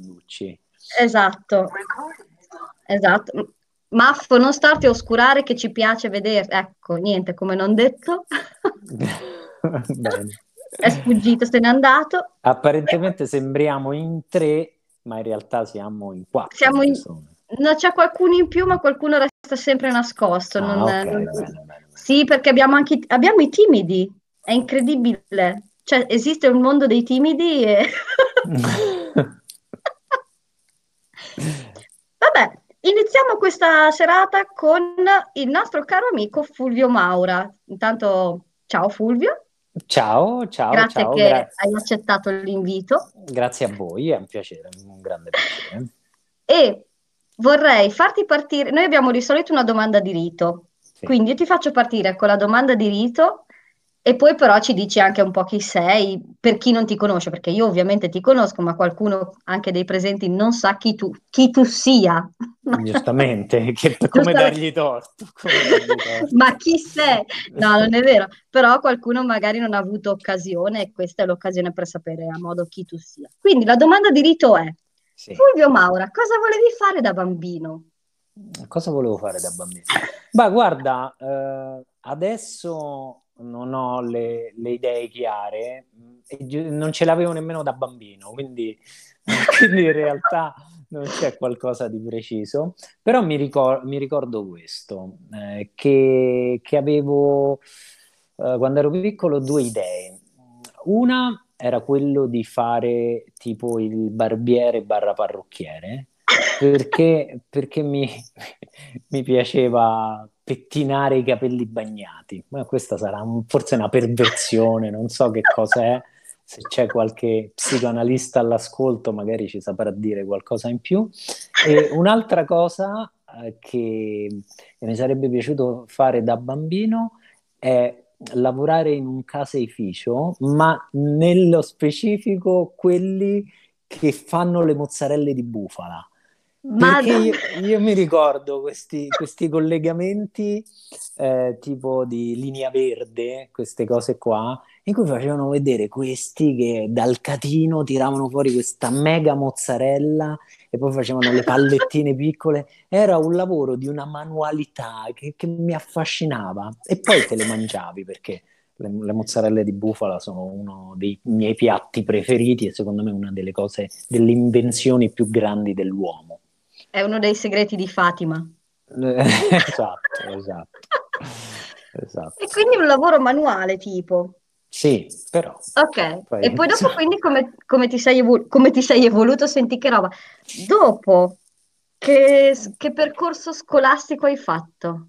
Manducci. Esatto, esatto. Maffo, non starti a oscurare che ci piace vedere. Ecco, niente, come non detto. È sfuggito, se n'è andato. Apparentemente sembriamo in tre, ma in realtà siamo in quattro. Siamo in... No, c'è qualcuno in più, ma qualcuno resta sempre nascosto. Ah, non, okay, bene, bene. Sì, perché abbiamo anche abbiamo i timidi. È incredibile. Cioè, esiste un mondo dei timidi e... Vabbè, iniziamo questa serata con il nostro caro amico Fulvio Maura. Intanto, ciao Fulvio. Ciao, ciao, Grazie ciao, che gra- hai accettato l'invito. grazie a voi, è un piacere, un grande piacere. E vorrei farti partire. Noi abbiamo di solito una domanda di rito, Sì. quindi io ti faccio partire con la domanda di rito e poi però ci dici anche un po' chi sei, per chi non ti conosce, perché io ovviamente ti conosco, ma qualcuno anche dei presenti non sa chi tu, chi tu sia. Giustamente, che- come dargli torto? come dargli torto. Ma chi sei? No, non è vero, però qualcuno magari non ha avuto occasione e questa è l'occasione per sapere a modo chi tu sia. Quindi la domanda di rito è, Sì. Fulvio Maura, cosa volevi fare da bambino? Cosa volevo fare da bambino? Ma guarda, eh, adesso non ho le, le idee chiare e non ce l'avevo nemmeno da bambino, quindi, quindi in realtà non c'è qualcosa di preciso, però mi, ricor- mi ricordo questo, eh, che, che avevo eh, quando ero piccolo due idee. Una era quello di fare tipo il barbiere barra parrucchiere, perché, perché mi, mi piaceva pettinare i capelli bagnati. Ma questa sarà un- forse una perversione, non so che cosa è. Se c'è qualche psicoanalista all'ascolto, magari ci saprà dire qualcosa in più. E un'altra cosa eh, che mi sarebbe piaciuto fare da bambino è lavorare in un caseificio, ma nello specifico quelli che fanno le mozzarelle di bufala. Ma io, io mi ricordo questi, questi collegamenti eh, tipo di linea verde, queste cose qua, in cui facevano vedere questi che dal catino tiravano fuori questa mega mozzarella e poi facevano le pallettine piccole. Era un lavoro di una manualità che, che mi affascinava e poi te le mangiavi perché le, le mozzarelle di bufala sono uno dei miei piatti preferiti e secondo me una delle cose, delle invenzioni più grandi dell'uomo. È uno dei segreti di Fatima. esatto, esatto, esatto. E quindi un lavoro manuale tipo. Sì, però Ok, Poi- e poi dopo quindi come, come ti sei evol- come ti sei evoluto? Senti che roba. Dopo, che, che percorso scolastico hai fatto?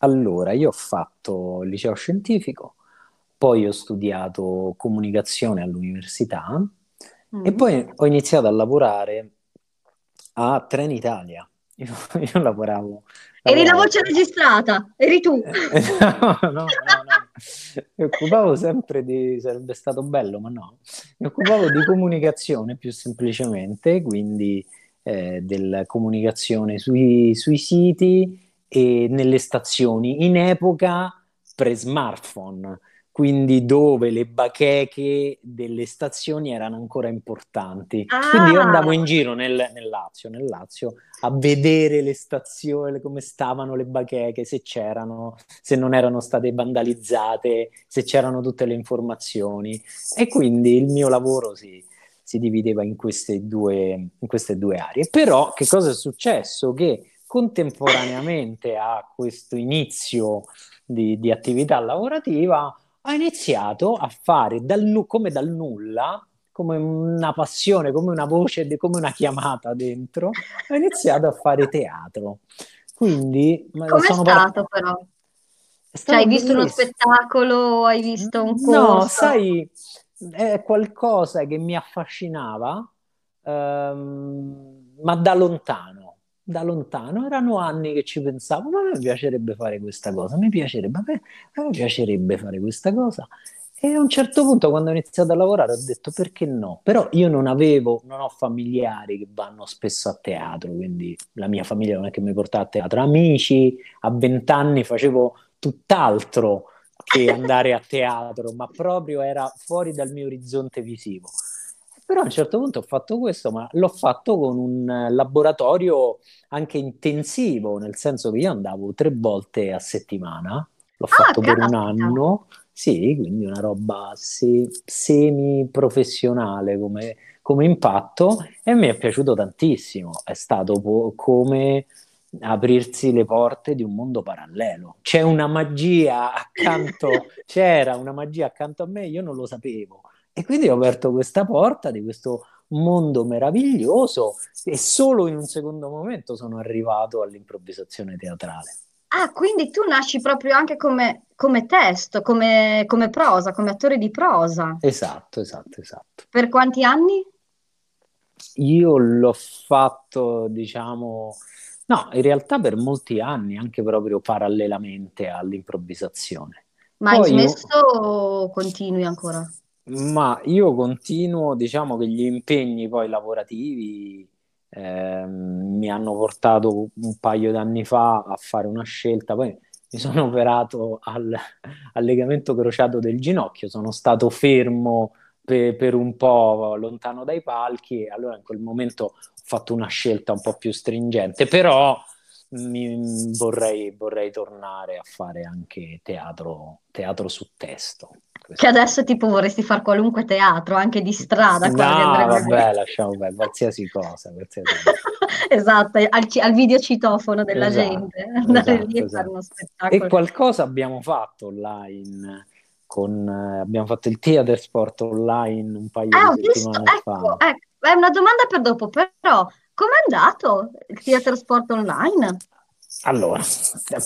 allora io ho fatto il liceo scientifico, poi ho studiato comunicazione all'università e Mm. poi ho iniziato a lavorare a Trenitalia. Io, io lavoravo, Eri la lavoravo- voce registrata, eri tu. no, no, no, no. Mi occupavo sempre di, sarebbe stato bello, ma no, mi occupavo di comunicazione più semplicemente, quindi eh, della comunicazione sui, sui siti e nelle stazioni in epoca pre-smartphone, quindi dove le bacheche delle stazioni erano ancora importanti. Quindi io Ah. andavo in giro nel, nel Lazio, nel Lazio a vedere le stazioni, come stavano le bacheche, se c'erano, se non erano state vandalizzate, se c'erano tutte le informazioni. E quindi il mio lavoro si, si divideva in queste, due, in queste due aree. Però che cosa è successo? Che contemporaneamente a questo inizio di, di attività lavorativa ho iniziato a fare dal come dal nulla come una passione, come una voce, come una chiamata dentro, ho iniziato a fare teatro. Quindi ma Com'è sono stato però? è Cioè, hai visto uno spettacolo, hai visto un No, corso? sai, è qualcosa che mi affascinava, ehm, ma da lontano, da lontano. Erano anni che ci pensavo, ma a me piacerebbe fare questa cosa, mi piacerebbe, a me, a me piacerebbe fare questa cosa. E a un certo punto, quando ho iniziato a lavorare, ho detto perché no? Però io non avevo, non ho familiari che vanno spesso a teatro, quindi la mia famiglia non è che mi portava a teatro. Amici, a vent'anni facevo tutt'altro che andare a teatro, ma proprio era fuori dal mio orizzonte visivo. Però a un certo punto ho fatto questo, ma l'ho fatto con un laboratorio anche intensivo, nel senso che io andavo tre volte a settimana, l'ho ah, fatto per un anno, sì, quindi una roba se- semi-professionale come, come impatto e mi è piaciuto tantissimo, è stato po- come aprirsi le porte di un mondo parallelo. C'è una magia accanto, c'era una magia accanto a me, io non lo sapevo. E quindi ho aperto questa porta di questo mondo meraviglioso e solo in un secondo momento sono arrivato all'improvvisazione teatrale. Ah, quindi tu nasci proprio anche come, come testo, come, come, prosa, come attore di prosa. Esatto, esatto, esatto. Per quanti anni? Io l'ho fatto, diciamo, No, in realtà per molti anni, anche proprio parallelamente all'improvvisazione. Ma hai smesso io... o continui ancora? Ma io continuo, diciamo che gli impegni poi lavorativi eh, mi hanno portato un paio d'anni fa a fare una scelta, poi mi sono operato al, al legamento crociato del ginocchio, sono stato fermo per, per, un po' lontano dai palchi e allora in quel momento ho fatto una scelta un po' più stringente, però mi, vorrei, vorrei tornare a fare anche teatro, teatro su testo. Che adesso tipo vorresti fare qualunque teatro, anche di strada. No, vabbè, lasciamo bene, qualsiasi cosa. Qualsiasi esatto, al, al videocitofono della esatto, gente, andare esatto, lì e fare uno esatto. spettacolo. E qualcosa abbiamo fatto online con, eh, abbiamo fatto il Theater Sport online un paio ah, di settimane visto, ecco, fa. Ecco, è una domanda per dopo, però com'è andato il Theater Sport online? Allora,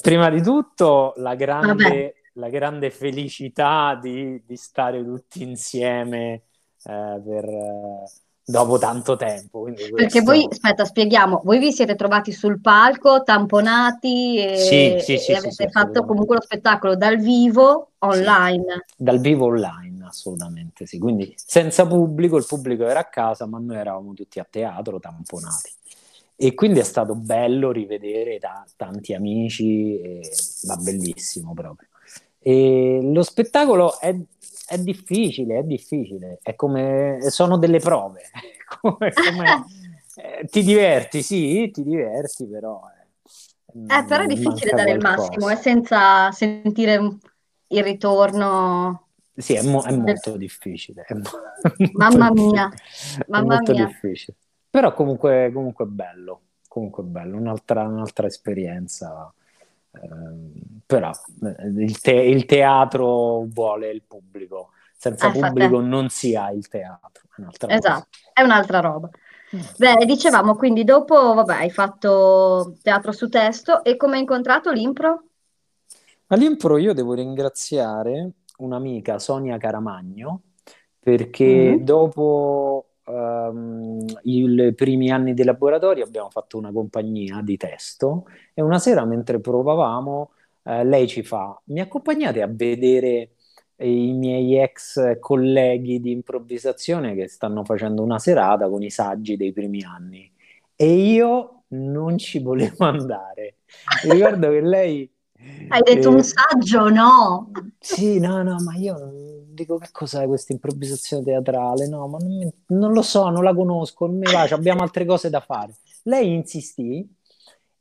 prima di tutto la grande, la grande felicità di, di, stare tutti insieme eh, per... Eh, dopo tanto tempo. Questo... Perché voi, aspetta, spieghiamo, voi vi siete trovati sul palco, tamponati e, sì, sì, sì, e avete fatto comunque lo spettacolo dal vivo online. Dal vivo online, assolutamente sì. Quindi senza pubblico, il pubblico era a casa, ma noi eravamo tutti a teatro tamponati. E quindi è stato bello rivedere ta- tanti amici, e... ma bellissimo proprio. E lo spettacolo è è difficile, è difficile, è come, sono delle prove, come, come, eh, ti diverti, sì, ti diverti, però... Eh, eh però è difficile dare qualcosa. il massimo, è senza sentire il ritorno... Sì, è, mo- è molto difficile. È mo- mamma mia, mamma molto mia. difficile. Però comunque, comunque bello, comunque bello, un'altra, un'altra esperienza però eh, il, te- il, teatro vuole il pubblico, senza eh, pubblico fate. non si ha il teatro. È esatto, cosa. è un'altra roba. Mm. Beh, dicevamo, quindi dopo, vabbè, hai fatto teatro su testo e come hai incontrato l'Impro? All'impro io devo ringraziare un'amica, Sonia Caramagno, perché mm-hmm. dopo um, i primi anni di laboratorio abbiamo fatto una compagnia di testo e una sera mentre provavamo eh, lei ci fa mi accompagnate a vedere i miei ex colleghi di improvvisazione che stanno facendo una serata con i saggi dei primi anni e io non ci volevo andare. Ricordo che lei hai detto eh, un saggio, no? Sì, no, no, ma io dico che cos'è questa improvvisazione teatrale? No, ma non, mi, non, lo so, non la conosco, non mi va, abbiamo altre cose da fare. Lei insistì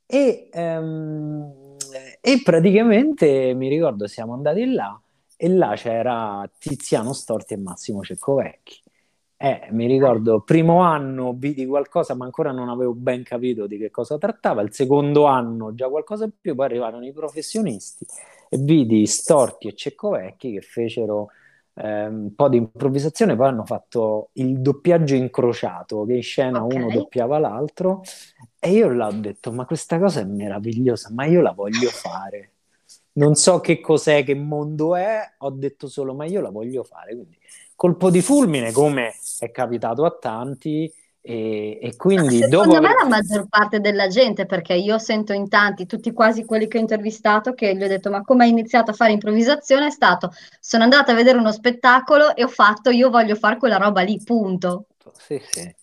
e, um, e praticamente mi ricordo siamo andati là e là c'era Tiziano Storti e Massimo Ceccovecchi. Eh, mi ricordo, primo anno vidi qualcosa, ma ancora non avevo ben capito di che cosa trattava. Il secondo anno già qualcosa in più, poi arrivarono i professionisti e vidi Storti e Ceccovecchi che fecero eh, un po' di improvvisazione, poi hanno fatto il doppiaggio incrociato, che in scena okay. uno doppiava l'altro, e io là ho detto, ma questa cosa è meravigliosa, ma io la voglio fare. Non so che cos'è, che mondo è, ho detto solo, ma io la voglio fare. Quindi colpo di fulmine, come è capitato a tanti, e, e quindi Secondo dopo... me la maggior parte della gente, perché io sento in tanti, tutti quasi quelli che ho intervistato, che gli ho detto ma come hai iniziato a fare improvvisazione, è stato sono andata a vedere uno spettacolo e ho fatto io voglio fare quella roba lì, punto. Sì, sì.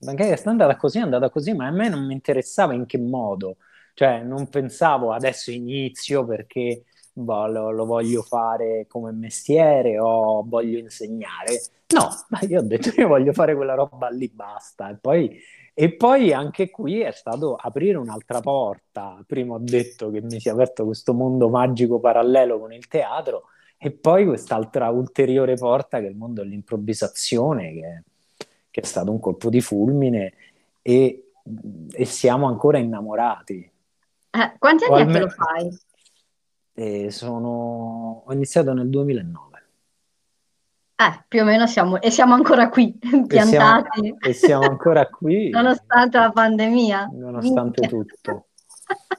Magari è andata così, è andata così, ma a me non mi interessava in che modo. Cioè, non pensavo adesso inizio perché boh, lo, lo, voglio fare come mestiere o voglio insegnare. No, ma io ho detto io voglio fare quella roba lì, basta. E poi, e poi anche qui è stato aprire un'altra porta. Prima ho detto che mi si è aperto questo mondo magico parallelo con il teatro e poi quest'altra ulteriore porta che è il mondo dell'improvvisazione, che, che è stato un colpo di fulmine e, e siamo ancora innamorati. Eh, quanti anni almeno... lo fai? Eh, sono... Ho iniziato nel 2009. Eh, più o meno siamo, e siamo ancora qui, piantati. E siamo, e siamo ancora qui. nonostante la pandemia. Nonostante Minchia. tutto.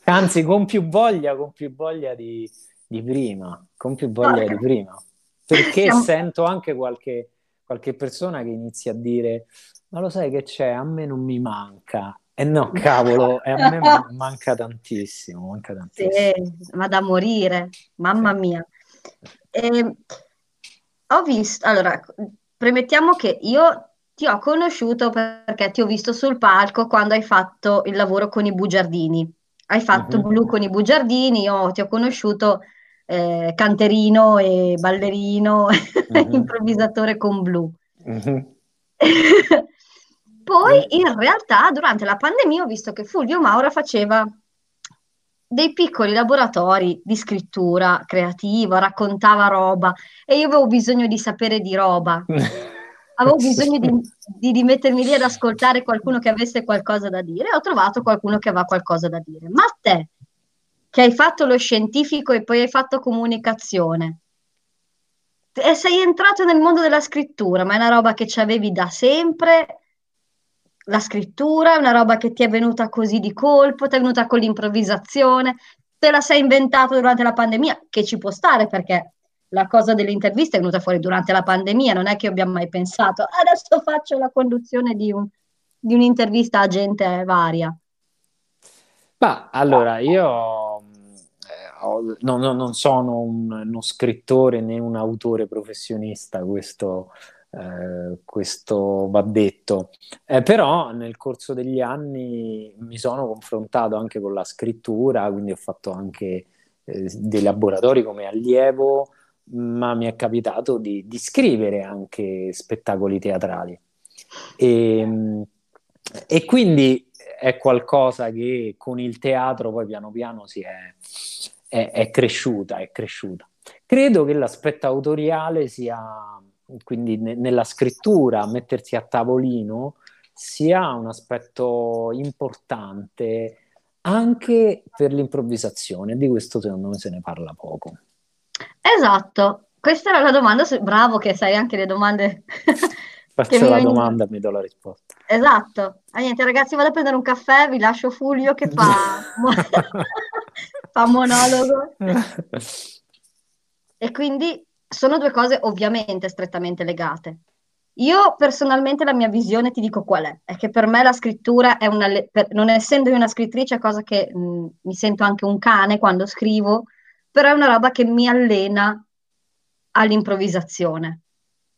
Anzi, con più voglia, con più voglia di, di prima, con più voglia Porca. di prima. Perché siamo... sento anche qualche, qualche persona che inizia a dire, ma lo sai che c'è, a me non mi manca. E eh no, cavolo, e a me manca tantissimo, manca tantissimo. Sì, ma da morire, mamma mia. E, ehm, ho visto, allora, premettiamo che io ti ho conosciuto perché ti ho visto sul palco quando hai fatto il lavoro con i bugiardini. Hai fatto uh-huh. blu con i bugiardini, io ti ho conosciuto eh, canterino e ballerino, uh-huh. improvvisatore con blu. Uh-huh. Poi in realtà durante la pandemia ho visto che Fulvio Maura faceva dei piccoli laboratori di scrittura creativa, raccontava roba e io avevo bisogno di sapere di roba. Avevo bisogno di, di, di, mettermi lì ad ascoltare qualcuno che avesse qualcosa da dire e ho trovato qualcuno che aveva qualcosa da dire. Ma te, che hai fatto lo scientifico e poi hai fatto comunicazione, e sei entrato nel mondo della scrittura, ma è una roba che ci avevi da sempre la scrittura è una roba che ti è venuta così di colpo, ti è venuta con l'improvvisazione, te la sei inventata durante la pandemia, che ci può stare perché la cosa delle interviste è venuta fuori durante la pandemia, non è che abbiamo mai pensato adesso faccio la conduzione di, un, di un'intervista a gente varia. Ma allora io eh, non, non, sono un, uno scrittore né un autore professionista, questo eh, questo va detto. Eh, però nel corso degli anni mi sono confrontato anche con la scrittura, quindi ho fatto anche eh, dei laboratori come allievo, ma mi è capitato di, di scrivere anche spettacoli teatrali. E, ehm, e, quindi è qualcosa che con il teatro poi piano piano si è, è, è cresciuta, è cresciuta. Credo che l'aspetto autoriale sia quindi ne- nella scrittura, mettersi a tavolino, sia un aspetto importante anche per l'improvvisazione. Di questo secondo me se ne parla poco. Esatto, questa era la domanda. Bravo che sai anche le domande. Faccio la domanda e mi do la risposta. Esatto. Ah, niente, ragazzi, vado a prendere un caffè, vi lascio Fulvio che fa, fa monologo. e quindi sono due cose ovviamente strettamente legate. Io personalmente la mia visione ti dico qual è, è che per me la scrittura è una, per, non essendo io una scrittrice, è cosa che mh, mi sento anche un cane quando scrivo, però è una roba che mi allena all'improvvisazione.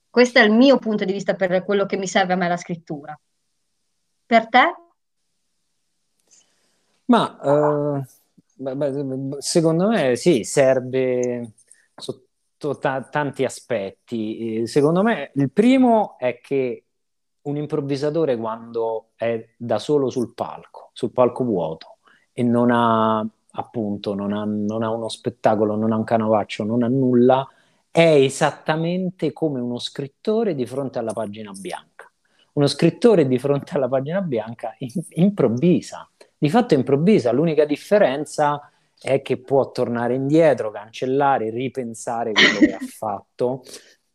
Questo è il mio punto di vista per quello che mi serve a me la scrittura. Per te? Ma uh, secondo me sì, serve sotto ta- tanti aspetti. Secondo me il primo è che un improvvisatore quando è da solo sul palco, sul palco vuoto e non ha appunto non ha, non ha uno spettacolo, non ha un canovaccio, non ha nulla, è esattamente come uno scrittore di fronte alla pagina bianca. Uno scrittore di fronte alla pagina bianca improvvisa, di fatto improvvisa, l'unica differenza è che può tornare indietro, cancellare, ripensare quello che ha fatto.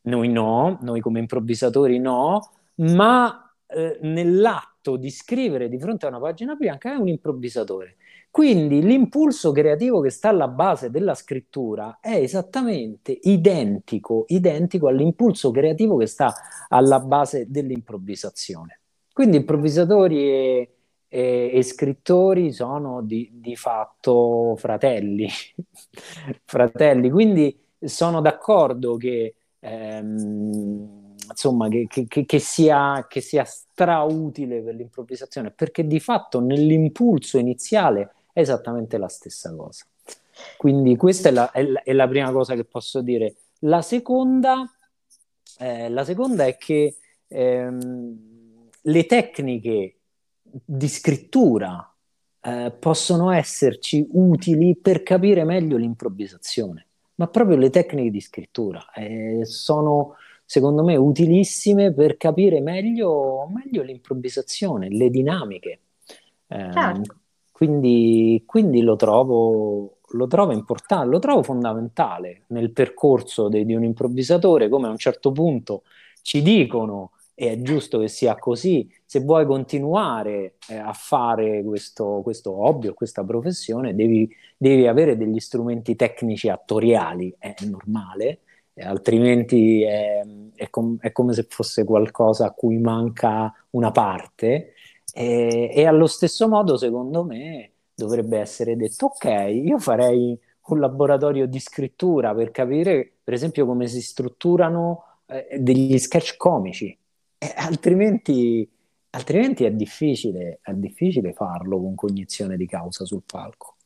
Noi no, noi come improvvisatori no, ma eh, nell'atto di scrivere di fronte a una pagina bianca è un improvvisatore. Quindi l'impulso creativo che sta alla base della scrittura è esattamente identico, identico all'impulso creativo che sta alla base dell'improvvisazione. Quindi improvvisatori e e, e scrittori sono di, di fatto fratelli, fratelli, quindi sono d'accordo che, ehm, insomma, che, che, che, sia, che sia strautile per l'improvvisazione, perché di fatto nell'impulso iniziale è esattamente la stessa cosa. Quindi questa è la, è, la, è la, prima cosa che posso dire. La seconda, eh, la seconda è che ehm, le tecniche di scrittura eh, possono esserci utili per capire meglio l'improvvisazione, ma proprio le tecniche di scrittura eh, sono secondo me utilissime per capire meglio, meglio l'improvvisazione, le dinamiche. Eh, certo. quindi, quindi lo, trovo, lo trovo importante, lo trovo fondamentale nel percorso de, di un improvvisatore, come a un certo punto ci dicono e è giusto che sia così. Se vuoi continuare eh, a fare questo, questo hobby o questa professione, devi, devi, avere degli strumenti tecnici attoriali, è normale, altrimenti è, è, com- è, come se fosse qualcosa a cui manca una parte. E, e allo stesso modo, secondo me, dovrebbe essere detto: ok, io farei un laboratorio di scrittura per capire, per esempio, come si strutturano eh, degli sketch comici eh, altrimenti, altrimenti è, difficile, è difficile farlo con cognizione di causa sul palco.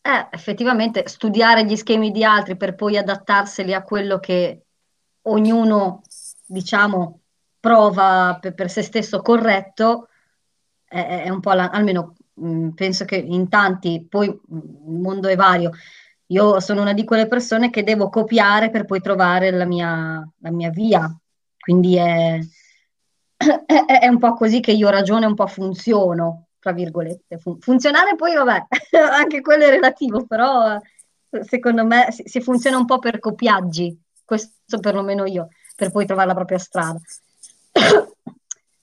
Eh, effettivamente studiare gli schemi di altri per poi adattarseli a quello che ognuno, diciamo, prova per, per se stesso corretto, è, è un po' la, almeno mh, mm, penso che in tanti, poi mm, il mondo è vario. Io sono una di quelle persone che devo copiare per poi trovare la mia, la mia via, quindi è, è, è, un po' così che io ragiono e un po' funziono, tra virgolette. Fun- funzionare poi, vabbè, anche quello è relativo, però secondo me si, si, funziona un po' per copiaggi, questo perlomeno io, per poi trovare la propria strada.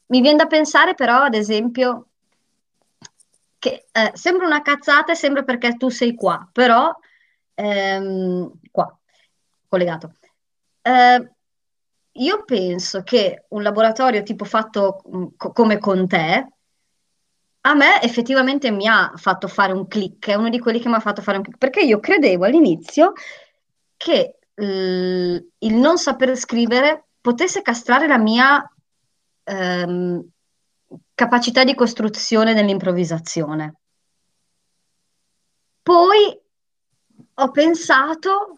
Mi viene da pensare però, ad esempio, che eh, sembra una cazzata e sembra perché tu sei qua, però ehm, qua, collegato. Eh, io penso che un laboratorio tipo fatto mm, co- come con te, a me effettivamente mi ha fatto fare un click, è uno di quelli che mi ha fatto fare un click, perché io credevo all'inizio che l- il non saper scrivere potesse castrare la mia ehm, capacità di costruzione nell'improvvisazione. Poi ho pensato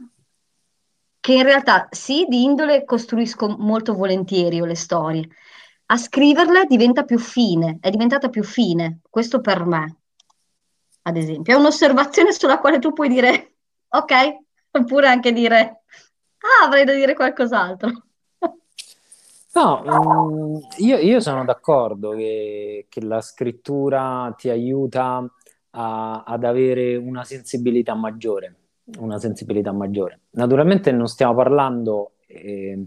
che in realtà sì, di indole costruisco molto volentieri io le storie. A scriverle diventa più fine, è diventata più fine, questo per me, ad esempio. È un'osservazione sulla quale tu puoi dire ok, oppure anche dire ah, avrei da dire qualcos'altro. No, mm, io, io, sono d'accordo che, che, la scrittura ti aiuta a, ad avere una sensibilità maggiore una sensibilità maggiore. Naturalmente non stiamo parlando eh,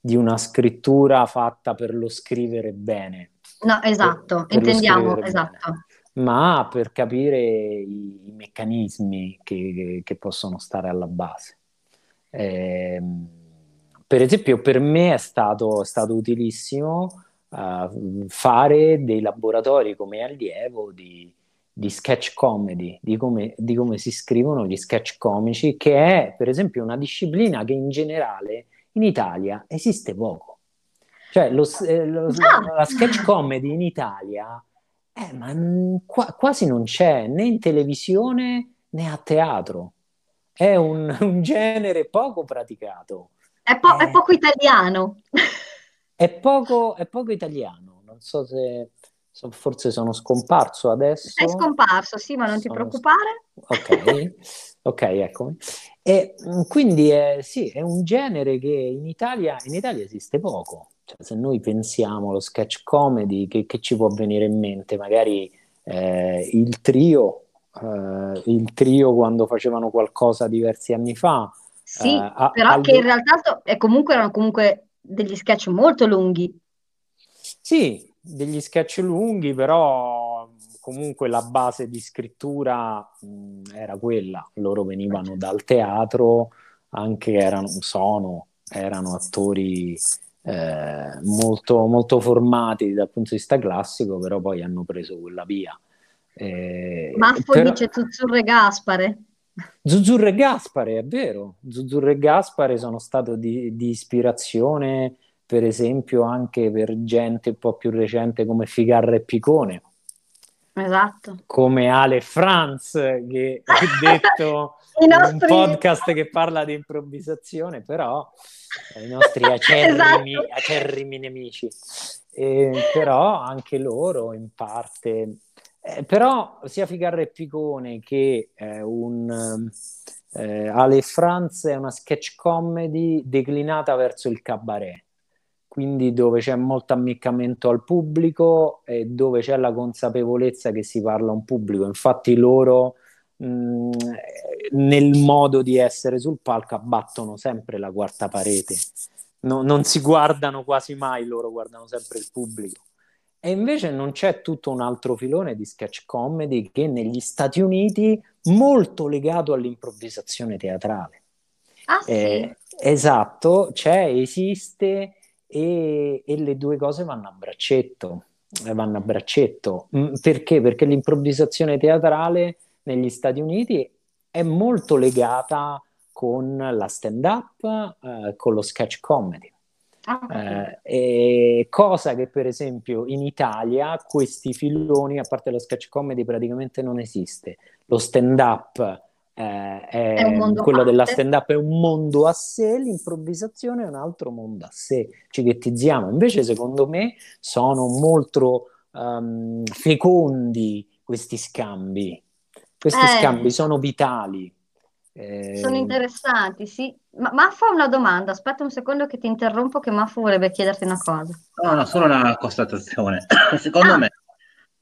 di una scrittura fatta per lo scrivere bene. No, esatto, per, per intendiamo, esatto. Bene, ma per capire i, i meccanismi che, che, possono stare alla base. Eh, per esempio, per me è stato, è stato utilissimo uh, fare dei laboratori come allievo di, di sketch comedy, di come, di come, si scrivono gli sketch comici, che è per esempio una disciplina che in generale in Italia esiste poco. Cioè lo, eh, lo, ah! la sketch comedy in Italia eh, ma qua, quasi non c'è né in televisione né a teatro. È un, un genere poco praticato. È, po- è, è poco italiano. È poco, è poco italiano. Non so se forse sono scomparso adesso. Sei scomparso, sì, ma non sono... ti preoccupare. Ok, ok, eccomi. E mm, quindi è, sì, è un genere che in Italia, in Italia esiste poco. Cioè, se noi pensiamo allo sketch comedy, che, che ci può venire in mente? Magari eh, il trio, eh, il trio quando facevano qualcosa diversi anni fa. Sì, eh, però al... che in realtà è comunque, erano comunque degli sketch molto lunghi. Sì, degli sketch lunghi, però comunque la base di scrittura mh, era quella. Loro venivano dal teatro, anche erano, sono, erano attori eh, molto, molto formati dal punto di vista classico, però poi hanno preso quella via. Eh, Maffo però... dice Zuzzurre Gaspare. Zuzzurre Gaspare, è vero. Zuzzurre Gaspare sono stato di, di ispirazione per esempio anche per gente un po' più recente come Ficarra e Picone. Esatto. Come Ale Franz che ha detto in un podcast che parla di improvvisazione, però i nostri acerrimi, esatto. acerrimi nemici. Eh, però anche loro in parte eh, però sia Ficarra e Picone che eh, un eh, Ale Franz è una sketch comedy declinata verso il cabaret, quindi dove c'è molto ammiccamento al pubblico e dove c'è la consapevolezza che si parla a un pubblico. Infatti loro mh, mm, nel modo di essere sul palco abbattono sempre la quarta parete. No, non si guardano quasi mai, loro guardano sempre il pubblico. E invece non c'è tutto un altro filone di sketch comedy che negli Stati Uniti molto legato all'improvvisazione teatrale. Ah, sì. eh, esatto, c'è, esiste e, e, le due cose vanno a braccetto. Eh, vanno a braccetto. Mm, perché? Perché l'improvvisazione teatrale negli Stati Uniti è molto legata con la stand-up, eh, con lo sketch comedy. Ah, eh, cosa che per esempio in Italia questi filoni, a parte lo sketch comedy, praticamente non esiste. Lo stand-up eh, è, è quello della stand-up è un mondo a sé, l'improvvisazione è un altro mondo a sé. Ci ghettizziamo. Invece, secondo me, sono molto um, fecondi questi scambi. Questi eh. scambi sono vitali. Sono ehm, interessanti, sì. Ma Maffo ha una domanda, aspetta un secondo che ti interrompo, che Maffo vorrebbe chiederti una cosa. No, no, solo una constatazione. Secondo ah. me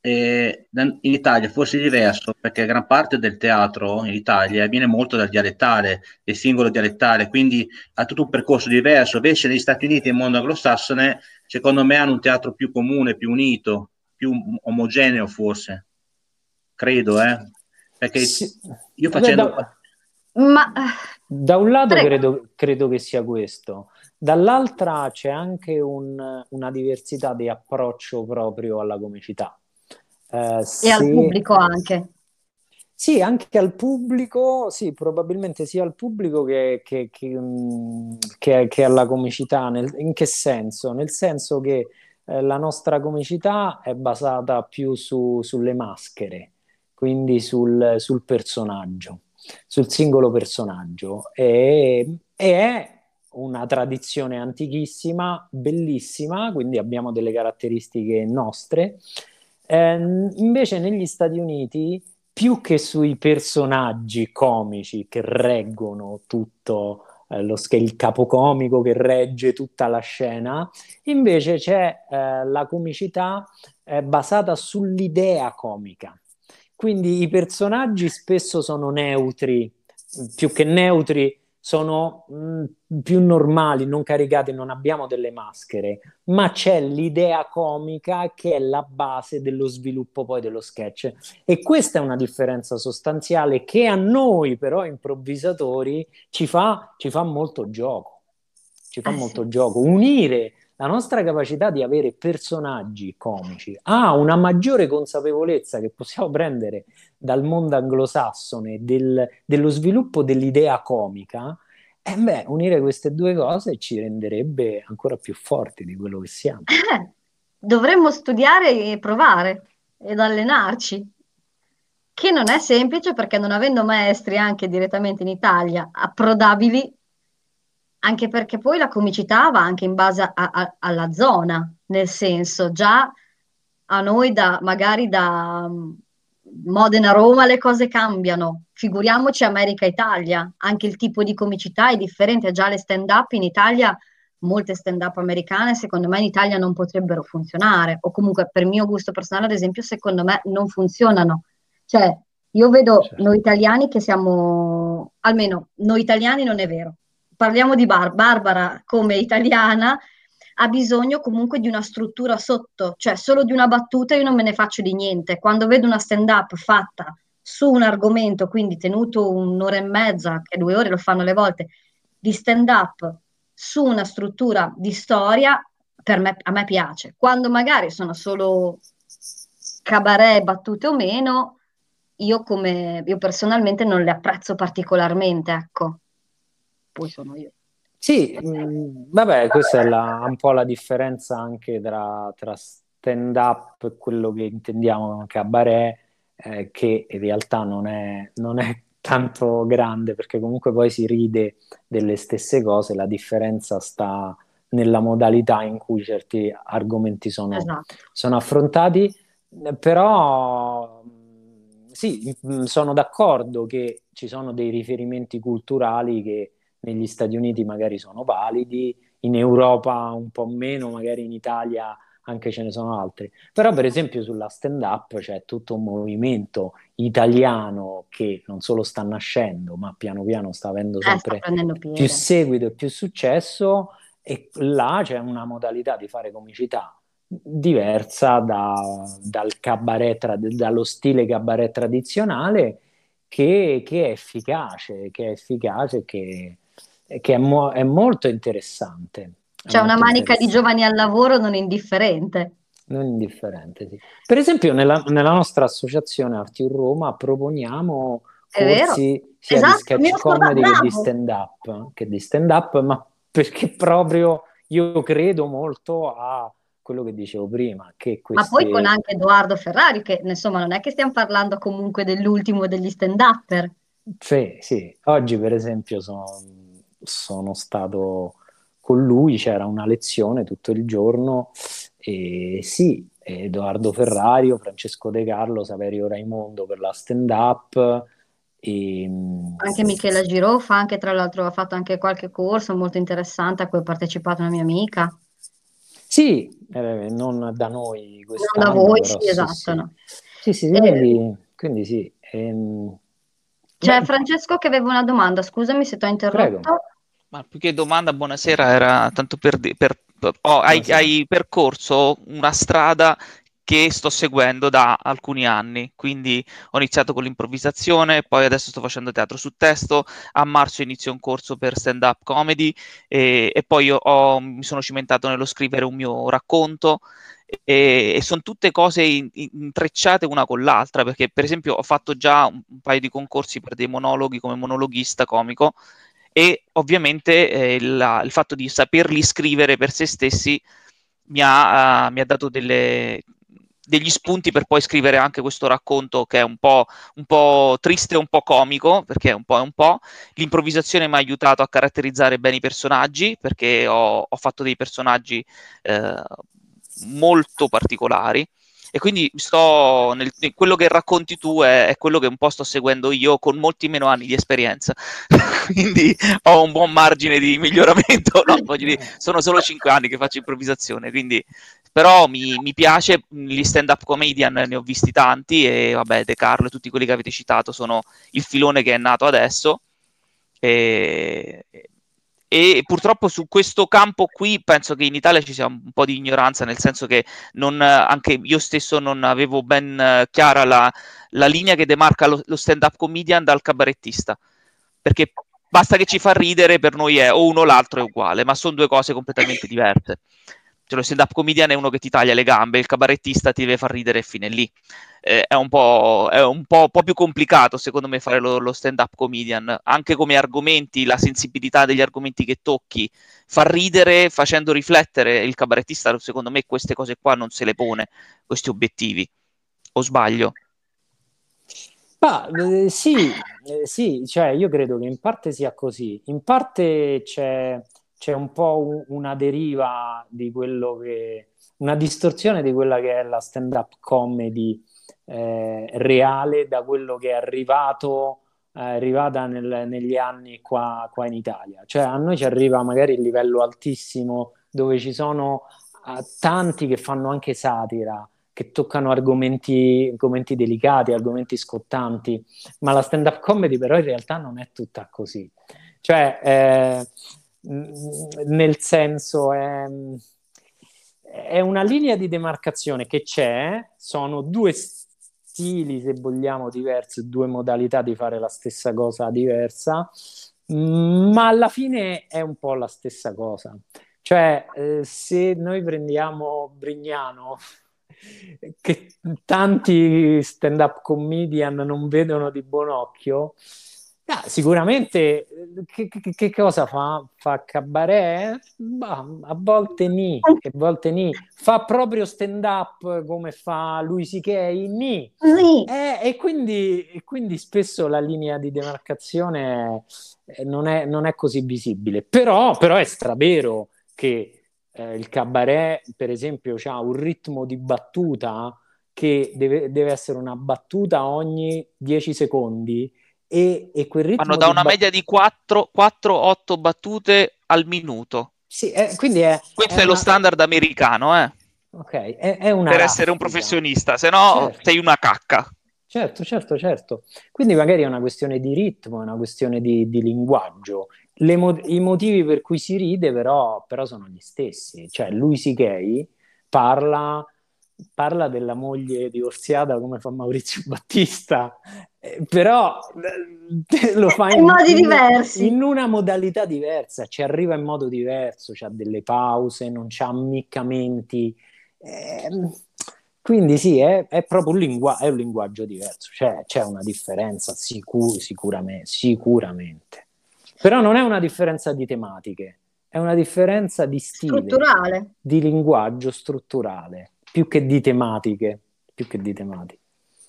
eh, in Italia fosse diverso perché gran parte del teatro in Italia viene molto dal dialettale, del singolo dialettale, quindi ha tutto un percorso diverso. Invece negli Stati Uniti e nel mondo anglosassone, secondo me hanno un teatro più comune, più unito, più omogeneo forse. Credo, eh. Perché sì. io facendo... Vabbè, ma da un lato credo, credo, che sia questo, dall'altra c'è anche un, una diversità di approccio proprio alla comicità. Eh, se... E al pubblico anche. Sì, anche al pubblico, sì, probabilmente sia al pubblico che, che, che, mm, che, che alla comicità. Nel, in che senso? Nel senso che eh, la nostra comicità è basata più su, sulle maschere, quindi sul, sul personaggio sul singolo personaggio e, e è una tradizione antichissima, bellissima, quindi abbiamo delle caratteristiche nostre. Eh, invece negli Stati Uniti, più che sui personaggi comici che reggono tutto eh, lo, il capocomico che regge tutta la scena, invece c'è eh, la comicità eh, basata sull'idea comica. Quindi i personaggi spesso sono neutri, più che neutri sono mh, mm, più normali, non caricati, non abbiamo delle maschere, ma c'è l'idea comica che è la base dello sviluppo poi dello sketch. E questa è una differenza sostanziale che a noi però improvvisatori ci fa, ci fa molto gioco. Ci fa eh molto gioco. Unire la nostra capacità di avere personaggi comici ha una maggiore consapevolezza che possiamo prendere dal mondo anglosassone del, dello sviluppo dell'idea comica, eh beh, unire queste due cose ci renderebbe ancora più forti di quello che siamo. Eh, dovremmo studiare e provare ed allenarci, che non è semplice perché non avendo maestri anche direttamente in Italia approdabili anche perché poi la comicità va anche in base a, a, alla zona, nel senso già a noi da magari da Modena-Roma le cose cambiano, figuriamoci America-Italia, anche il tipo di comicità è differente, già le stand-up in Italia, molte stand-up americane secondo me in Italia non potrebbero funzionare, o comunque per mio gusto personale ad esempio secondo me non funzionano, cioè io vedo certo. noi italiani che siamo, almeno noi italiani non è vero, parliamo di Bar- Barbara come italiana, ha bisogno comunque di una struttura sotto, cioè solo di una battuta io non me ne faccio di niente. Quando vedo una stand-up fatta su un argomento, quindi tenuto un'ora e mezza, che due ore lo fanno le volte, di stand-up su una struttura di storia, per me, a me piace. Quando magari sono solo cabaret, battute o meno, io, come, io personalmente non le apprezzo particolarmente, ecco poi sono io. Sì, mh, mm, vabbè, questa è la, un po' la differenza anche tra, tra, stand-up, quello che intendiamo come cabaret, eh, che in realtà non è, non è tanto grande perché comunque poi si ride delle stesse cose, la differenza sta nella modalità in cui certi argomenti sono, esatto. sono affrontati, però sì, sono d'accordo che ci sono dei riferimenti culturali che negli Stati Uniti magari sono validi, in Europa un po' meno, magari in Italia anche ce ne sono altri. Però, per esempio, sulla stand-up c'è tutto un movimento italiano che non solo sta nascendo, ma piano piano sta avendo sempre eh, più seguito e più successo. E là c'è una modalità di fare comicità diversa da, dal cabaret, tra, dallo stile cabaret tradizionale che, che, è efficace, che è efficace, che, che è, mo- è molto interessante. C'è una manica di giovani al lavoro non indifferente. Non indifferente, sì. Per esempio, nella, nella nostra associazione Arti Roma proponiamo corsi sia esatto, di sketch comedy che di stand-up, che di stand-up, ma perché proprio io credo molto a quello che dicevo prima. Che queste... Ma poi con anche Edoardo Ferrari, che insomma non è che stiamo parlando comunque dell'ultimo degli stand-upper. Sì, sì. Oggi per esempio sono, sono stato con lui c'era una lezione tutto il giorno e sì, Edoardo Ferrario, Francesco De Carlo, Saverio Raimondo per la stand up e... anche Michela Giro fa anche tra l'altro ha fatto anche qualche corso molto interessante a cui ha partecipato una mia amica sì, eh, non da noi non da voi, però, sì, esatto sì, no. sì, sì, eh, quindi, quindi, sì ehm... c'è Francesco che aveva una domanda. Scusami se ti ho interrotto. Prego. Ma più che domanda, buonasera, era tanto per, per oh, hai, hai, percorso una strada che sto seguendo da alcuni anni, quindi ho iniziato con l'improvvisazione, poi adesso sto facendo teatro su testo, a marzo inizio un corso per stand-up comedy e, e poi ho, mi sono cimentato nello scrivere un mio racconto e, e sono tutte cose in, intrecciate una con l'altra, perché per esempio ho fatto già un, un paio di concorsi per dei monologhi come monologhista comico e ovviamente eh, il, il, fatto di saperli scrivere per se stessi mi ha, uh, mi ha dato delle, degli spunti per poi scrivere anche questo racconto che è un po', un po triste un po' comico, perché un po' è un po'. L'improvvisazione mi ha aiutato a caratterizzare bene i personaggi, perché ho, ho fatto dei personaggi eh, molto particolari. E quindi sto nel, quello che racconti tu è, è, quello che un po' sto seguendo io con molti meno anni di esperienza. Quindi ho un buon margine di miglioramento. No, dire, sono solo cinque anni che faccio improvvisazione quindi però mi, mi, piace gli stand up comedian ne ho visti tanti e vabbè De Carlo e tutti quelli che avete citato sono il filone che è nato adesso. E, e purtroppo su questo campo qui penso che in Italia ci sia un po' di ignoranza, nel senso che non, anche io stesso non avevo ben eh, chiara la, la linea che demarca lo, lo stand-up comedian dal cabarettista, perché basta che ci fa ridere, per noi è o uno o l'altro è uguale, ma sono due cose completamente diverse cioè lo stand-up comedian è uno che ti taglia le gambe, il cabarettista ti deve far ridere fine lì. Eh, è un, po', è un po', po', più complicato secondo me fare lo, lo, stand-up comedian, anche come argomenti, la sensibilità degli argomenti che tocchi, far ridere facendo riflettere il cabarettista, secondo me queste cose qua non se le pone, questi obiettivi. O sbaglio? Ah, eh, sì, eh, sì, cioè io credo che in parte sia così, in parte c'è c'è un po' una deriva di quello che, una distorsione di quella che è la stand-up comedy eh, reale da quello che è arrivato è arrivata nel, negli anni qua, qua, in Italia. Cioè a noi ci arriva magari il livello altissimo dove ci sono uh, tanti che fanno anche satira, che toccano argomenti, argomenti delicati, argomenti scottanti, ma la stand-up comedy però in realtà non è tutta così. Cioè, eh, nel senso è, è una linea di demarcazione che c'è, sono due stili, se vogliamo, diversi, due modalità di fare la stessa cosa diversa, ma alla fine è un po' la stessa cosa. Cioè, eh, se noi prendiamo Brignano, che tanti stand-up comedian non vedono di buon occhio, Ah, sicuramente che, che, che, cosa fa? Fa cabaret? Bah, a volte ni, a volte ni. Fa proprio stand up come fa Louis C.K. Ni. Sì. Eh, e, quindi, e, quindi, spesso la linea di demarcazione eh, non è, non è così visibile. Però, però è stravero che eh, il cabaret, per esempio, ha un ritmo di battuta che deve, deve essere una battuta ogni 10 secondi e, e quel ritmo Vanno da una bat- media di 4-8 battute al minuto. Sì, eh, quindi è, Questo è, è una... lo standard americano, eh. Ok, è, è una per essere un professionista, se no certo. sei una cacca. Certo, certo, certo. Quindi magari è una questione di ritmo, è una questione di, di linguaggio. Mo- I motivi per cui si ride però, però sono gli stessi. Cioè, lui si gay parla parla della moglie divorziata come fa Maurizio Battista, eh, però eh, lo fa in, in modi in, diversi. In una modalità diversa, ci arriva in modo diverso, c'ha delle pause, non c'ha ammiccamenti. Eh, quindi sì, è, è proprio un, lingua- è un, linguaggio diverso, cioè, c'è una differenza sicur- sicuramente, sicuramente. Però non è una differenza di tematiche, è una differenza di stile, strutturale. di linguaggio strutturale più che di tematiche, più che di tematiche.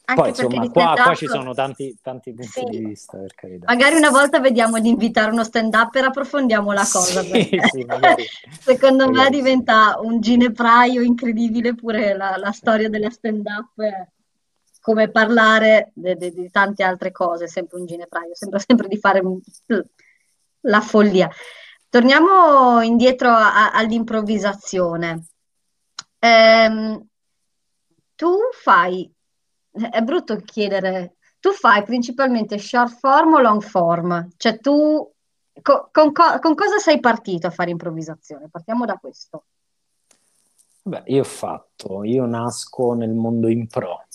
Anche Poi insomma, qua, qua, ci sono tanti, tanti punti sì. di vista, per carità. Magari una volta vediamo di invitare uno stand-up e approfondiamo la cosa. Sì, sì, Secondo magari. me diventa un ginepraio incredibile pure la, la storia della stand-up, eh, come parlare di tante altre cose, sempre un ginepraio, sembra sempre di fare la follia. Torniamo indietro a, all'improvvisazione. Ehm, tu fai, è brutto chiedere, tu fai principalmente short form o long form? Cioè tu, co- con, co- con cosa sei partito a fare improvvisazione? Partiamo da questo. Beh, io ho fatto, io nasco nel mondo in pro,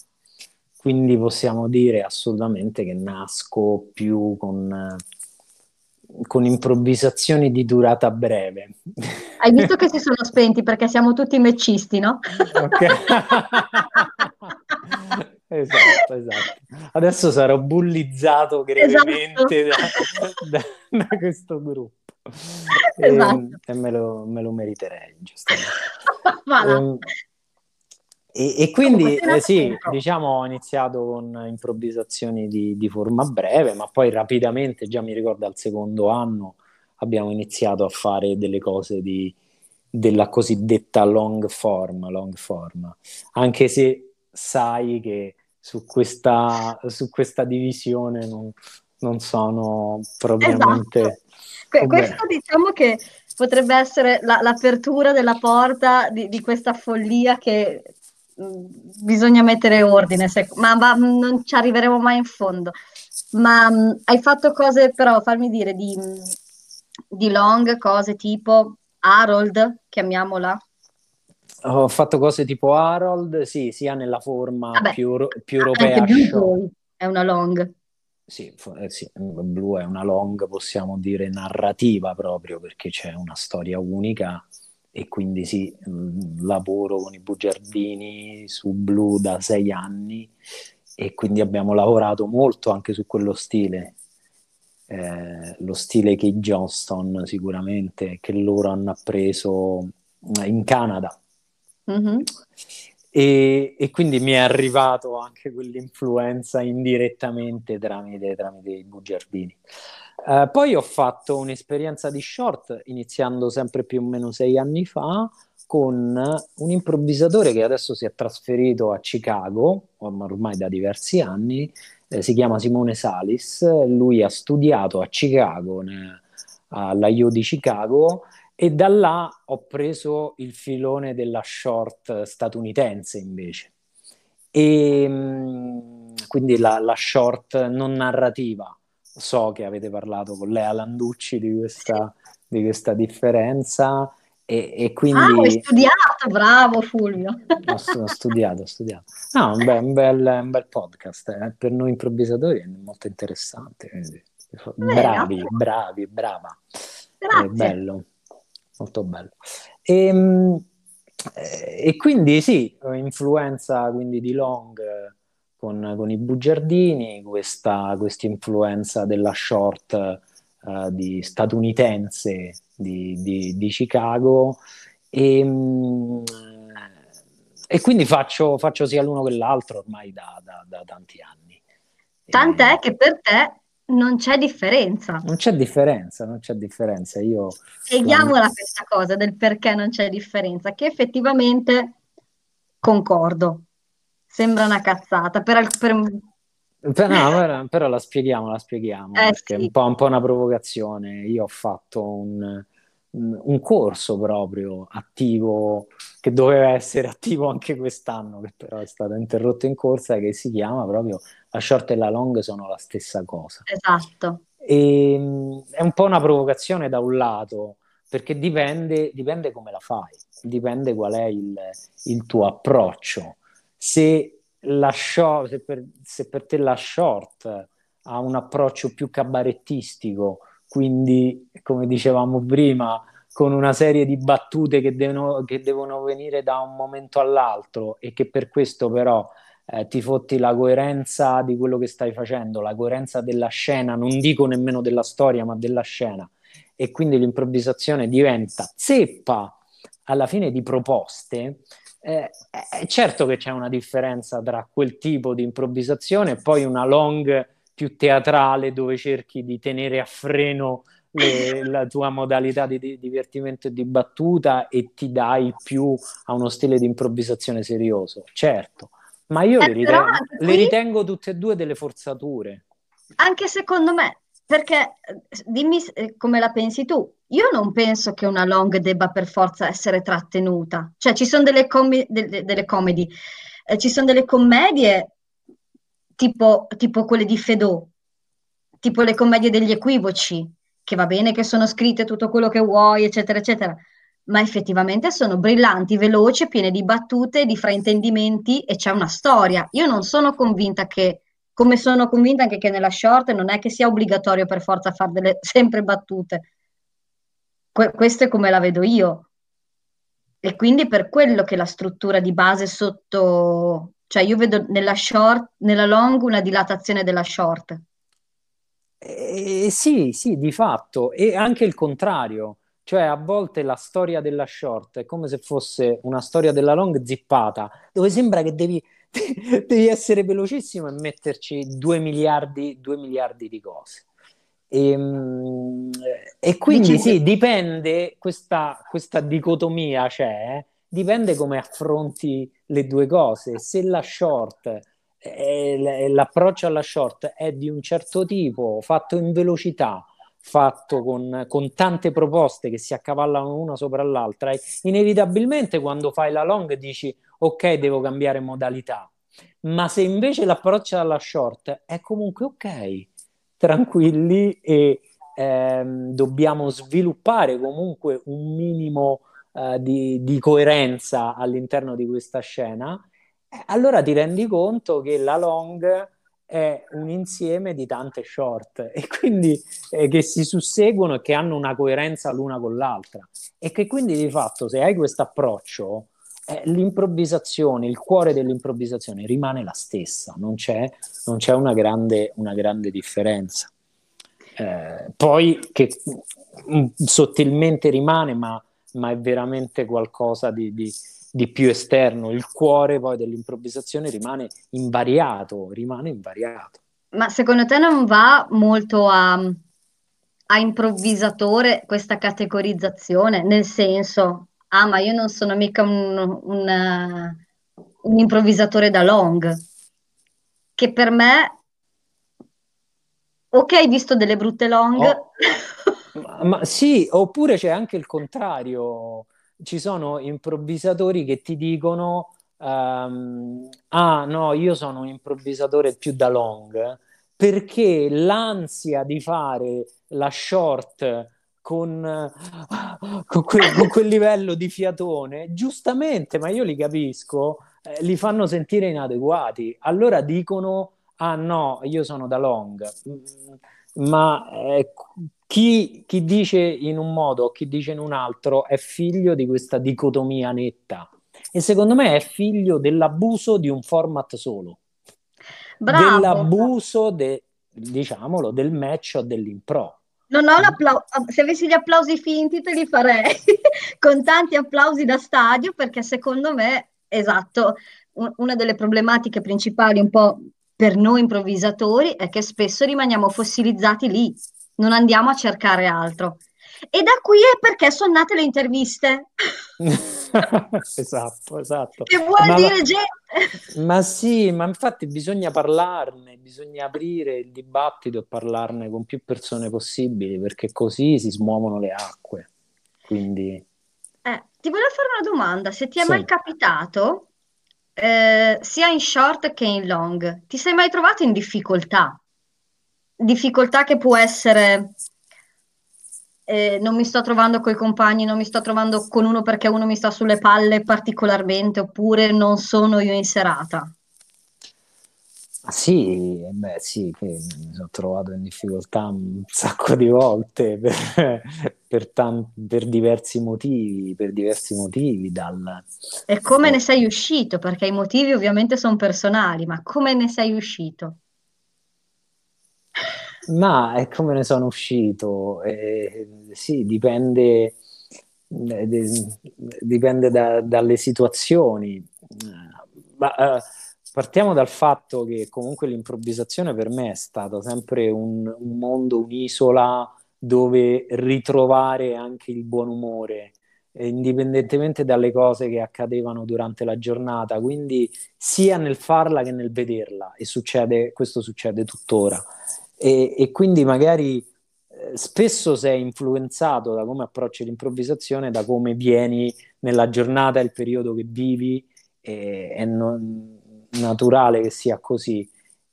quindi possiamo dire assolutamente che nasco più con con improvvisazioni di durata breve. Hai visto che si sono spenti perché siamo tutti meccisti, no? Ok. esatto, esatto. Adesso sarò bullizzato gravemente esatto. da, da, da, questo gruppo. Esatto. E, e me, lo, me, lo, meriterei, giustamente. Voilà. E, e quindi eh, sì, diciamo ho iniziato con improvvisazioni di, di, forma breve, ma poi rapidamente, già mi ricordo al secondo anno, abbiamo iniziato a fare delle cose di, della cosiddetta long form, long form, anche se sai che su questa, su questa divisione non, non sono propriamente... Esatto. Que- questo diciamo che potrebbe essere la, l'apertura della porta di, di, questa follia che bisogna mettere ordine, se, ma, ma, non ci arriveremo mai in fondo. Ma um, hai fatto cose, però, fammi dire, di, di long, cose tipo Harold, chiamiamola? Ho fatto cose tipo Harold, sì, sia nella forma Vabbè, più, più europea. È una long. Sì, eh, sì, Blue è una long, possiamo dire narrativa proprio, perché c'è una storia unica e quindi sì, mm, lavoro con i bugiardini su Blue da sei anni e quindi abbiamo lavorato molto anche su quello stile. Eh, lo stile Kate Johnston sicuramente che loro hanno appreso mm, in Canada mm-hmm. e, e, quindi mi è arrivato anche quell'influenza indirettamente tramite, tramite i bugiardini Uh, poi ho fatto un'esperienza di short iniziando sempre più o meno sei anni fa con un improvvisatore che adesso si è trasferito a Chicago, ormai da diversi anni, eh, si chiama Simone Salis, lui ha studiato a Chicago, alla IO di Chicago e da là ho preso il filone della short statunitense invece. E mm, quindi la, la short non narrativa, so che avete parlato con Lea Landucci di questa, di questa differenza e, e, quindi... Ah, hai studiato, bravo Fulvio! Ho, ho studiato, ho studiato. No, un bel, un bel, un bel podcast, eh. per noi improvvisatori è molto interessante, quindi, bravi, Beh, bravi, brava. Grazie. È bello, molto bello. E, ehm, e quindi sì, influenza quindi di Long con, con i bugiardini, questa influenza della short uh, di statunitense di, di, di Chicago e, mm, e quindi faccio, faccio, sia l'uno che l'altro ormai da, da, da tanti anni. Tant'è e... che per te non c'è differenza. Non c'è differenza, non c'è differenza. Io Spieghiamola questa cosa del perché non c'è differenza, che effettivamente concordo. Sembra una cazzata. Per, per... No, però, però, la spieghiamo, la spieghiamo, eh, perché sì. è un po', un po', una provocazione. Io ho fatto un, un corso proprio attivo, che doveva essere attivo anche quest'anno, che però è stato interrotto in corsa, che si chiama proprio La short e la long sono la stessa cosa. Esatto. E, è un po' una provocazione da un lato, perché dipende, dipende come la fai, dipende qual è il, il tuo approccio. Se, short, se, per, se per te la short ha un approccio più cabarettistico, quindi come dicevamo prima, con una serie di battute che devono, che devono venire da un momento all'altro e che per questo però eh, ti fotti la coerenza di quello che stai facendo, la coerenza della scena, non dico nemmeno della storia, ma della scena, e quindi l'improvvisazione diventa zeppa alla fine di proposte, eh, è certo che c'è una differenza tra quel tipo di improvvisazione e poi una long più teatrale dove cerchi di tenere a freno le, la tua modalità di, di, divertimento e di battuta e ti dai più a uno stile di improvvisazione serioso, certo. Ma io eh, le, ritengo, qui... le ritengo tutte e due delle forzature. Anche secondo me, perché dimmi eh, come la pensi tu. Io non penso che una long debba per forza essere trattenuta. Cioè, ci sono delle, com- de- delle comedy, eh, ci sono delle commedie tipo, tipo quelle di Fedò, tipo le commedie degli equivoci, che va bene che sono scritte tutto quello che vuoi, eccetera, eccetera, ma effettivamente sono brillanti, veloci, piene di battute, di fraintendimenti e c'è una storia. Io non sono convinta che, come sono convinta anche che nella short non è che sia obbligatorio per forza fare delle sempre battute. Que- questo è come la vedo io. E quindi per quello che la struttura di base sotto cioè io vedo nella short, nella long una dilatazione della short. Eh, sì, sì, di fatto, e anche il contrario, cioè a volte la storia della short è come se fosse una storia della long zippata, dove sembra che devi, devi essere velocissimo e metterci due miliardi, due miliardi di cose. E, ehm, e quindi Dici sì, dipende, questa, questa dicotomia c'è, dipende come affronti le due cose. Se la short, eh, l'approccio alla short è di un certo tipo, fatto in velocità, fatto con, con, tante proposte che si accavallano una sopra l'altra, inevitabilmente quando fai la long dici ok, devo cambiare modalità. Ma se invece l'approccio alla short è comunque ok, tranquilli e ehm, dobbiamo sviluppare comunque un minimo uh, di, di, coerenza all'interno di questa scena, eh, allora ti rendi conto che la long è un insieme di tante short e quindi eh, che si susseguono e che hanno una coerenza l'una con l'altra e che quindi di fatto se hai questo approccio eh, l'improvvisazione, il cuore dell'improvvisazione rimane la stessa, non c'è, non c'è una, grande, una grande differenza. Eh, poi che mh, sottilmente rimane, ma ma è veramente qualcosa di, di, di più esterno. Il cuore poi dell'improvvisazione rimane invariato, rimane invariato. Ma secondo te non va molto a, a improvvisatore questa categorizzazione? Nel senso, ah, ma io non sono mica un, un, un improvvisatore da long, che per me, ok, hai visto delle brutte long. Oh. Ma, ma sì, oppure c'è anche il contrario. Ci sono improvvisatori che ti dicono: um, Ah, no, io sono un improvvisatore più da long perché l'ansia di fare la short con, con, quel, con, quel, livello di fiatone, giustamente, ma io li capisco, eh, li fanno sentire inadeguati. Allora dicono: Ah, no, io sono da long. Mm, ma eh, chi, chi, dice in un modo o chi dice in un altro è figlio di questa dicotomia netta e secondo me è figlio dell'abuso di un format solo. Bravo. dell'abuso, de- diciamolo, del match o dell'impro. Non ho l'applauso, se avessi gli applausi finti te li farei con tanti applausi da stadio perché secondo me, esatto, un- una delle problematiche principali un po' per noi improvvisatori è che spesso rimaniamo fossilizzati lì, non andiamo a cercare altro. E da qui è perché sono nate le interviste. esatto, esatto. Che vuol Ma- dire gente? Ma sì, ma infatti bisogna parlarne, bisogna aprire il dibattito e parlarne con più persone possibili, perché così si smuovono le acque. Quindi, Eh, ti volevo fare una domanda, se ti è Sì. mai capitato, eh, sia in short che in long, ti sei mai trovato in difficoltà? Difficoltà che può essere, eh, non mi sto trovando coi compagni, non mi sto trovando con uno perché uno mi sta sulle palle particolarmente, oppure non sono io in serata. sì, eh beh, sì, che mi sono trovato in difficoltà un sacco di volte per, per tan- per diversi motivi, per diversi motivi, dal... E come ne sei uscito? Perché i motivi ovviamente sono personali, ma come ne sei uscito? Ma è come ne sono uscito? Eh, sì, dipende, eh, de- dipende da- dalle situazioni. Ma eh, partiamo dal fatto che comunque l'improvvisazione per me è stata sempre un, un mondo, un'isola dove ritrovare anche il buon umore, eh, indipendentemente dalle cose che accadevano durante la giornata, quindi sia nel farla che nel vederla, e succede, questo succede tuttora. E, e quindi magari eh, spesso sei influenzato da come approcci l'improvvisazione, da come vieni nella giornata, il periodo che vivi, è naturale che sia così.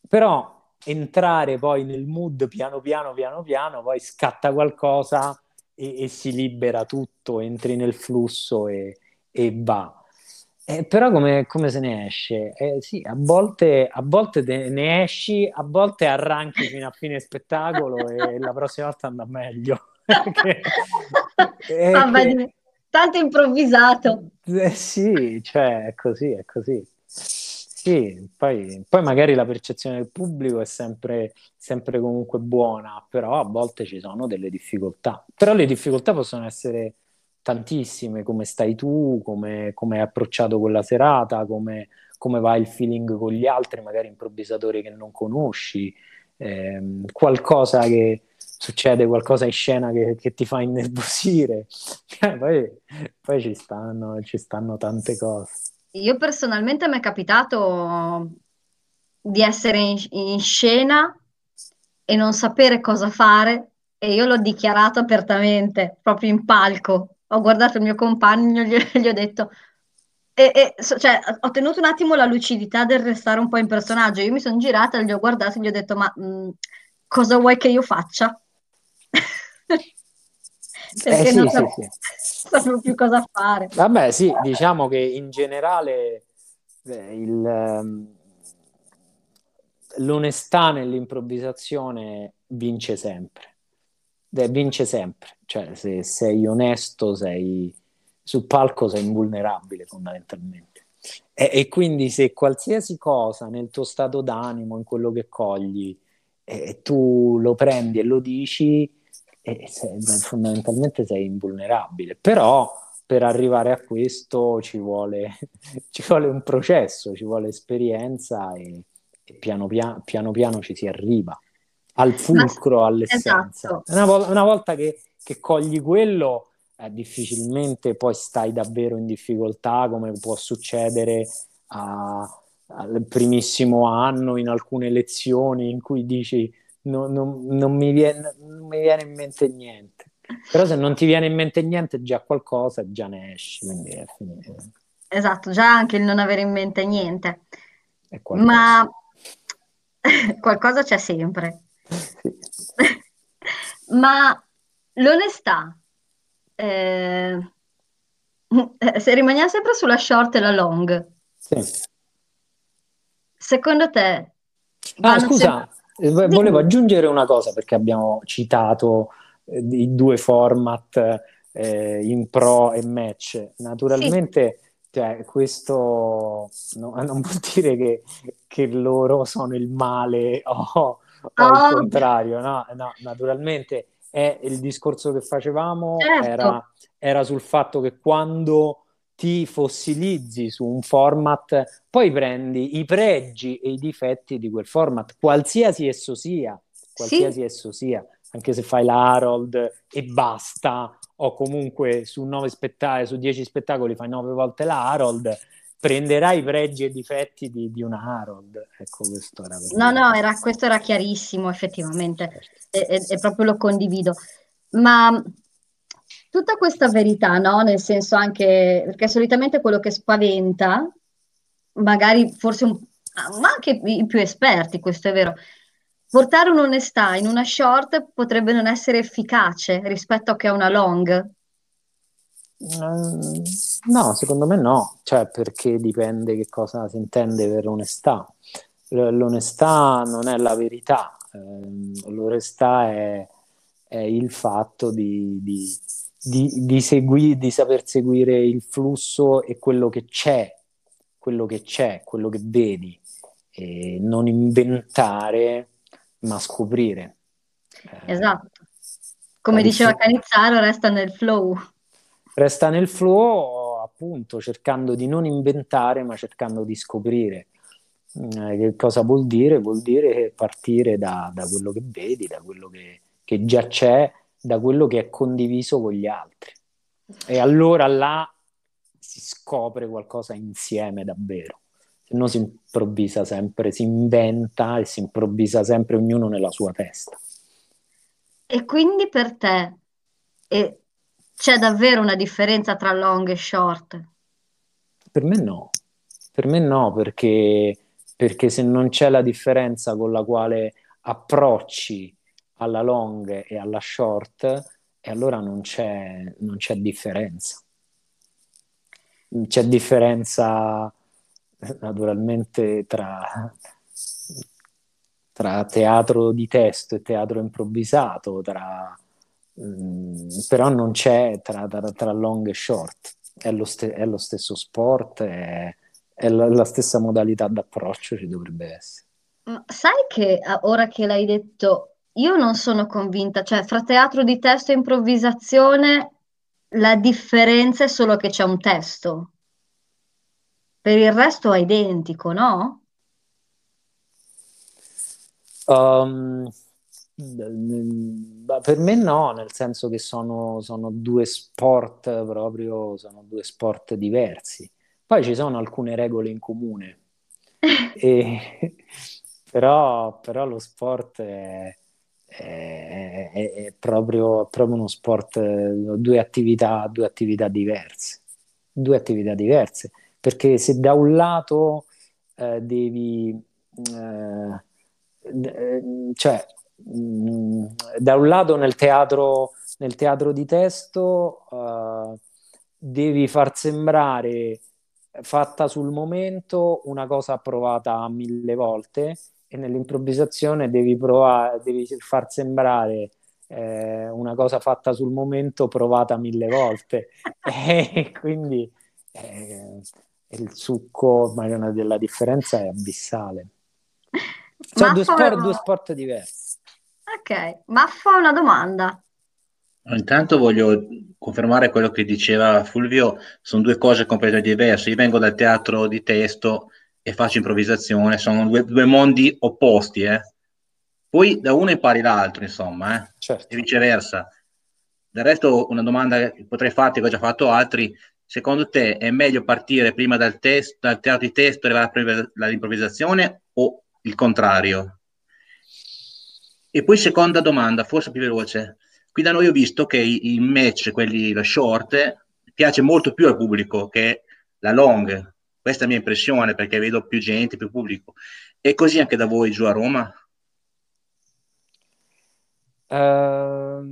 Però entrare poi nel mood piano piano, piano piano, poi scatta qualcosa e, e si libera tutto, entri nel flusso e, e va. Eh, però come, come se ne esce? Eh, sì, a volte, a volte te ne esci, a volte arranchi fino a fine spettacolo e la prossima volta andrà meglio. È Vabbè, che- tanto improvvisato. eh, sì, cioè è così, è così. Sì, poi, poi magari la percezione del pubblico è sempre, sempre comunque buona, però a volte ci sono delle difficoltà. Però le difficoltà possono essere tantissime, come stai tu, come, come hai approcciato quella serata, come, come va il feeling con gli altri, magari improvvisatori che non conosci, ehm, qualcosa che succede, qualcosa in scena che, che ti fa innervosire. Eh, poi, poi ci stanno, ci stanno tante cose. Io personalmente mi è capitato di essere in, in scena e non sapere cosa fare e io l'ho dichiarato apertamente, proprio in palco. Ho guardato il mio compagno e gli, gli ho detto, e, e, so- cioè, ho tenuto un attimo la lucidità del restare un po' in personaggio. Io mi sono girata, gli ho guardato e gli ho detto, ma mh, cosa vuoi che io faccia? Perché Eh, non sì, sapevo, sì. sapevo più cosa fare. Vabbè, sì, diciamo che in generale eh, il, ehm, l'onestà nell'improvvisazione vince sempre. Eh, vince sempre. Cioè, se sei onesto, sei sul palco, sei invulnerabile fondamentalmente. E, e quindi se qualsiasi cosa nel tuo stato d'animo, in quello che cogli, eh, tu lo prendi e lo dici, e sei- fondamentalmente sei invulnerabile. Però per arrivare a questo ci vuole, ci vuole un processo, ci vuole esperienza e, e piano, pia- piano piano ci si arriva al fulcro, all'essenza. esatto. Una, vol- una volta che, che cogli quello, eh, difficilmente poi stai davvero in difficoltà, come può succedere a- al primissimo anno in alcune lezioni in cui dici "No- non, non mi viene, non mi viene in mente niente. Però se non ti viene in mente niente, già qualcosa, già ne esci, quindi è finito. Esatto, già anche il non avere in mente niente. Qualcosa. Ma qualcosa c'è sempre. Sì. Ma l'onestà, eh, se rimaniamo sempre sulla short e la long, Sì. secondo te Ah, scusa, sempre- eh, volevo aggiungere una cosa perché abbiamo citato eh, i due format eh, in pro e match. Naturalmente, cioè, questo no- non vuol dire che che loro sono il male o, o oh. il contrario, no? no? Naturalmente è il discorso che facevamo certo. era, era sul fatto che quando ti fossilizzi su un format, poi prendi i pregi e i difetti di quel format, qualsiasi esso sia, qualsiasi sì. esso sia, anche se fai la Harold e basta, o comunque su nove spettacoli, su dieci spettacoli fai nove volte la Harold, prenderai i pregi e difetti di, di una Harold. Ecco, questo era No, no, era, questo era chiarissimo, effettivamente, certo. e, e, e, proprio lo condivido. Ma tutta questa verità, no? Nel senso anche, perché solitamente quello che spaventa, magari forse un, ma anche i più esperti, questo è vero, portare un'onestà in una short potrebbe non essere efficace rispetto a che a una long. Mm, no, secondo me no, cioè perché dipende che cosa si intende per onestà. L'onestà non è la verità, ehm, l'onestà è, è, il fatto di, di, di, di, segui, di saper seguire il flusso e quello che c'è, quello che c'è, quello che vedi, e non inventare, ma scoprire. Esatto. Come diceva Canizzaro, resta nel flow resta nel flow appunto cercando di non inventare ma cercando di scoprire. Eh, che cosa vuol dire? Vuol dire partire da, da quello che vedi, da quello che, che, già c'è, da quello che è condiviso con gli altri. E allora là si scopre qualcosa insieme davvero. Se no si improvvisa sempre, si inventa e si improvvisa sempre ognuno nella sua testa. E quindi per te, e c'è davvero una differenza tra long e short? Per me no, per me no, perché, perché se non c'è la differenza con la quale approcci alla long e alla short, e allora non c'è, non c'è differenza. C'è differenza naturalmente tra, tra teatro di testo e teatro improvvisato, tra Mm, però non c'è tra, tra, tra, long e short, è lo, ste- è lo stesso sport, è, è la, la, stessa modalità d'approccio ci dovrebbe essere. sai che ora che l'hai detto, io non sono convinta, cioè fra teatro di testo e improvvisazione la differenza è solo che c'è un testo. Per il resto è identico, no? Um, per me no, nel senso che sono, sono, due sport proprio, sono due sport diversi. Poi ci sono alcune regole in comune, e, però, però, lo sport è, è, è, è proprio, proprio, uno sport, due attività, due attività diverse, due attività diverse, perché se da un lato eh, devi... Eh, eh cioè Mm, da un lato nel teatro, nel teatro di testo uh, devi far sembrare fatta sul momento una cosa provata mille volte e nell'improvvisazione devi, provare, devi far sembrare eh, una cosa fatta sul momento provata mille volte. E quindi eh, il succo della differenza è abissale. Sono due sport, due sport diversi Ok, ma fa una domanda. Intanto voglio confermare quello che diceva Fulvio, sono due cose completamente diverse. Io vengo dal teatro di testo e faccio improvvisazione, sono due, due mondi opposti. Eh. Poi da uno impari l'altro, insomma, eh. certo. e viceversa. Del resto, una domanda che potrei farti, che ho già fatto altri, secondo te è meglio partire prima dal, test, dal teatro di testo e arrivare all'improvvisazione o il contrario? E poi seconda domanda, forse più veloce. Qui da noi ho visto che i, match, quelli la short, piace molto più al pubblico che la long. Questa è la mia impressione perché vedo più gente, più pubblico. E così anche da voi giù a Roma? Uh,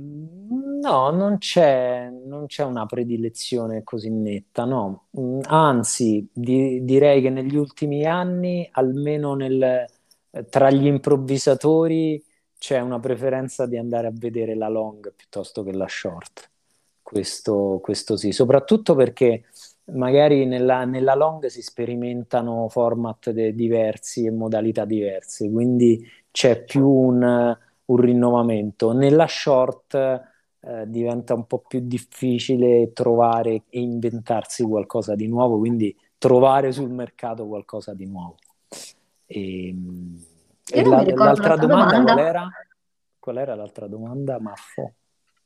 no, non c'è, non c'è, una predilezione così netta, no. Mm, anzi, di, direi che negli ultimi anni, almeno nel, tra gli improvvisatori, c'è una preferenza di andare a vedere la long piuttosto che la short. Questo, questo sì, soprattutto perché magari nella, nella long si sperimentano format de- diversi e modalità diverse, quindi c'è più un, un rinnovamento. Nella short eh, diventa un po' più difficile trovare e inventarsi qualcosa di nuovo, quindi trovare sul mercato qualcosa di nuovo. E, e la, l'altra domanda, domanda, qual era? Qual era l'altra domanda, Maffo?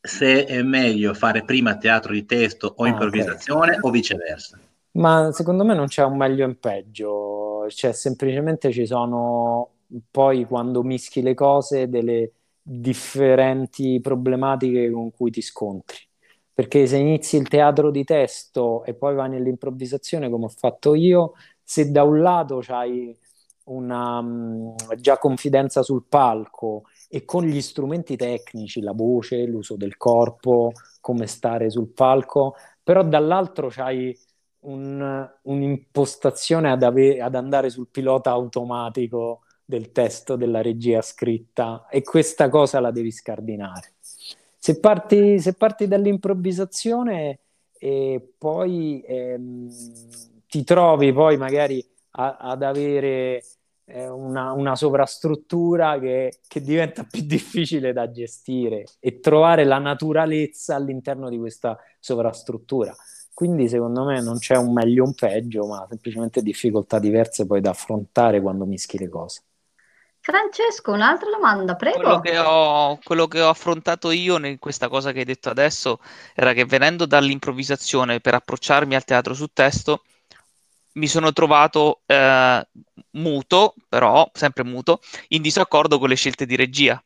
Se è meglio fare prima teatro di testo o ah, improvvisazione okay. o viceversa? Ma secondo me non c'è un meglio e un peggio, cioè semplicemente ci sono poi quando mischi le cose delle differenti problematiche con cui ti scontri. Perché se inizi il teatro di testo e poi vai nell'improvvisazione come ho fatto io, se da un lato hai una um, già confidenza sul palco e con gli strumenti tecnici, la voce, l'uso del corpo, come stare sul palco, però dall'altro c'hai un, un'impostazione ad, ave- ad andare sul pilota automatico del testo della regia scritta e questa cosa la devi scardinare. Se parti, se parti dall'improvvisazione e poi ehm, ti trovi poi magari a, ad avere eh, una, una, sovrastruttura che, che, diventa più difficile da gestire e trovare la naturalezza all'interno di questa sovrastruttura. Quindi secondo me non c'è un meglio o un peggio, ma semplicemente difficoltà diverse poi da affrontare quando mischi le cose. Francesco, un'altra domanda, prego. Quello che, ho, quello che ho affrontato io in questa cosa che hai detto adesso era che venendo dall'improvvisazione per approcciarmi al teatro su testo, mi sono trovato eh, muto, però sempre muto, in disaccordo con le scelte di regia.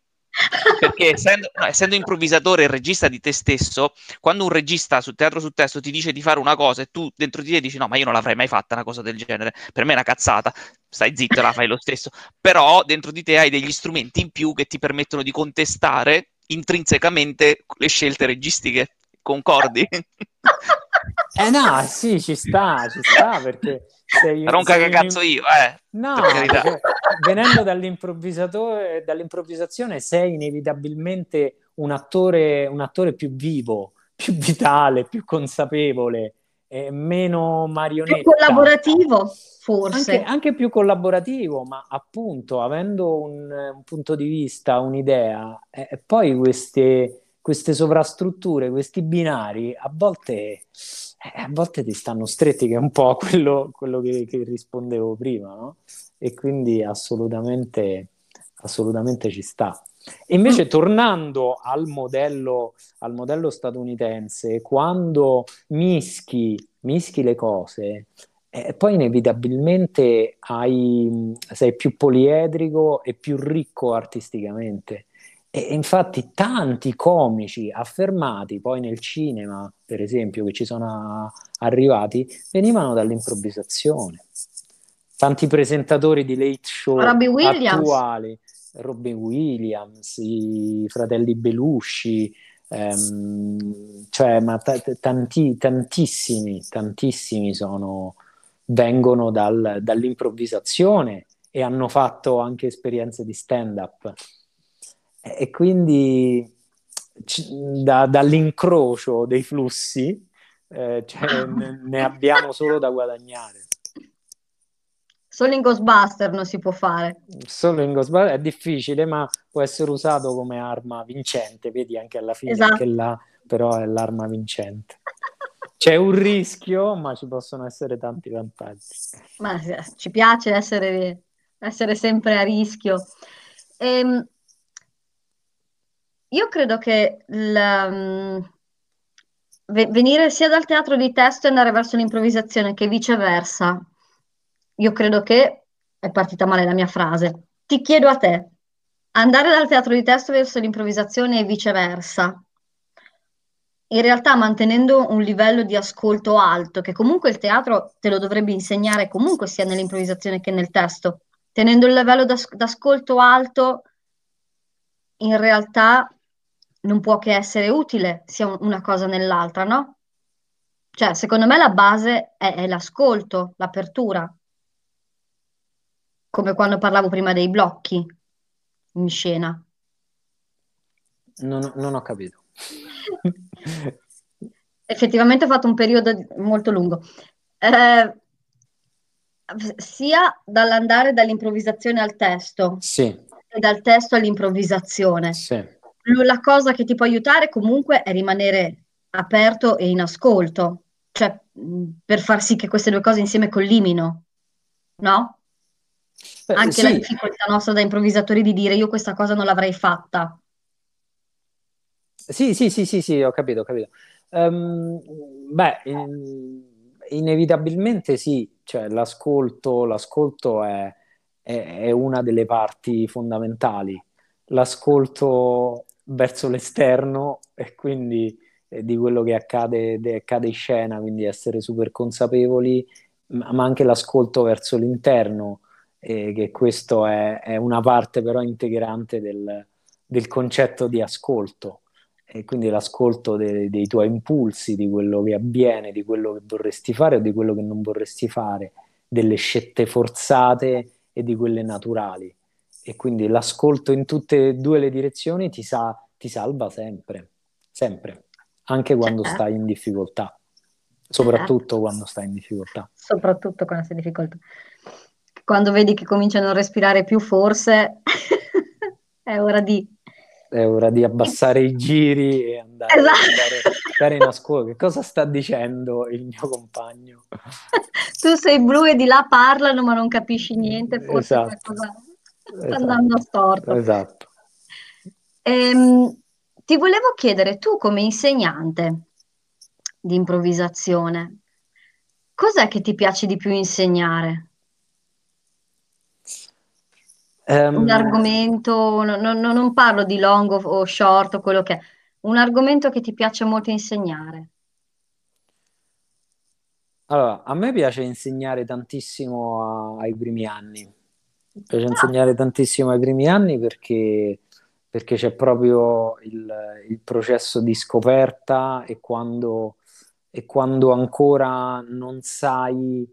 Perché essendo, no, essendo, improvvisatore e regista di te stesso, quando un regista su teatro su testo ti dice di fare una cosa e tu dentro di te dici no, ma io non l'avrei mai fatta una cosa del genere, per me è una cazzata, stai zitto, la fai lo stesso. Però dentro di te hai degli strumenti in più che ti permettono di contestare intrinsecamente le scelte registiche. Concordi? Eh no, sì, ci sta, ci sta perché sei, non caga cazzo io, eh. No, venendo dall'improvvisatore, dall'improvvisazione sei inevitabilmente un attore, un attore più vivo, più vitale, più consapevole, eh, meno marionetta. Più collaborativo, forse. Anche, anche, più collaborativo, ma appunto avendo un, un punto di vista, un'idea, eh, poi queste, queste sovrastrutture, questi binari, a volte eh, a volte ti stanno stretti, che è un po' quello, quello che, che, rispondevo prima, no? E quindi assolutamente, assolutamente ci sta. E invece mm. tornando al modello, al modello statunitense, quando mischi, mischi le cose, eh, poi inevitabilmente hai, sei più poliedrico e più ricco artisticamente. E infatti tanti comici affermati poi nel cinema, per esempio, che ci sono arrivati, venivano dall'improvvisazione. Tanti presentatori di late show attuali, Robin Williams, i fratelli Belushi, ehm, cioè, ma t- tanti, tantissimi, tantissimi sono, vengono dal, dall'improvvisazione e hanno fatto anche esperienze di stand-up e quindi da, dall'incrocio dei flussi eh, cioè, ne, ne, abbiamo solo da guadagnare. Solo in Ghostbuster non si può fare. Solo in Ghostbuster è difficile, ma può essere usato come arma vincente. Vedi anche alla fine esatto. che là però è l'arma vincente. C'è un rischio, ma ci possono essere tanti vantaggi. Ma ci piace essere, essere sempre a rischio. Ehm, io credo che la, mm, venire sia dal teatro di testo e andare verso l'improvvisazione che viceversa, io credo che è partita male la mia frase. Ti chiedo a te, andare dal teatro di testo verso l'improvvisazione e viceversa, in realtà mantenendo un livello di ascolto alto, che comunque il teatro te lo dovrebbe insegnare comunque sia nell'improvvisazione che nel testo, tenendo il livello d'as- d'ascolto alto, in realtà non può che essere utile sia una cosa nell'altra, no? Cioè, secondo me la base è, è l'ascolto, l'apertura, come quando parlavo prima dei blocchi in scena. Non, non ho capito. effettivamente ho fatto un periodo molto lungo. Eh, sia dall'andare dall'improvvisazione al testo Sì, e dal testo all'improvvisazione. sì. La cosa che ti può aiutare comunque è rimanere aperto e in ascolto, cioè per far sì che queste due cose insieme collimino, no? Beh, Anche la sì, difficoltà nostra da improvvisatori di dire io questa cosa non l'avrei fatta. Sì, sì, sì, sì, sì, ho capito, ho capito. Ehm, beh, in- inevitabilmente sì, cioè l'ascolto, l'ascolto è, è- è una delle parti fondamentali. L'ascolto verso l'esterno e quindi eh, di quello che accade, de- accade in scena, quindi essere super consapevoli, ma ma anche l'ascolto verso l'interno, eh, che questo è, è una parte però integrante del del concetto di ascolto e quindi l'ascolto de- dei tuoi impulsi, di quello che avviene, di quello che vorresti fare o di quello che non vorresti fare, delle scelte forzate e di quelle naturali. E quindi l'ascolto in tutte e due le direzioni ti, sa- ti salva sempre, sempre, anche quando Certo. stai in difficoltà, soprattutto quando stai in difficoltà. soprattutto quando sei in difficoltà. Quando vedi che comincia a non respirare più, forse è ora di... È ora di abbassare i giri e andare, Esatto. andare- andare in ascolto. Che cosa sta dicendo il mio compagno? Tu sei blu e di là parlano, ma non capisci niente, forse Esatto. qualcosa Esatto. andando storto. Esatto. Ehm, ti volevo chiedere, tu come insegnante di improvvisazione, cos'è che ti piace di più insegnare? Ehm, Un argomento, no- no- no- non parlo di long o, o short o quello che è, un argomento che ti piace molto insegnare. Allora, a me piace insegnare tantissimo a- ai primi anni. Mi piace insegnare tantissimo ai primi anni perché, perché c'è proprio il, il processo di scoperta e quando, e quando ancora non sai,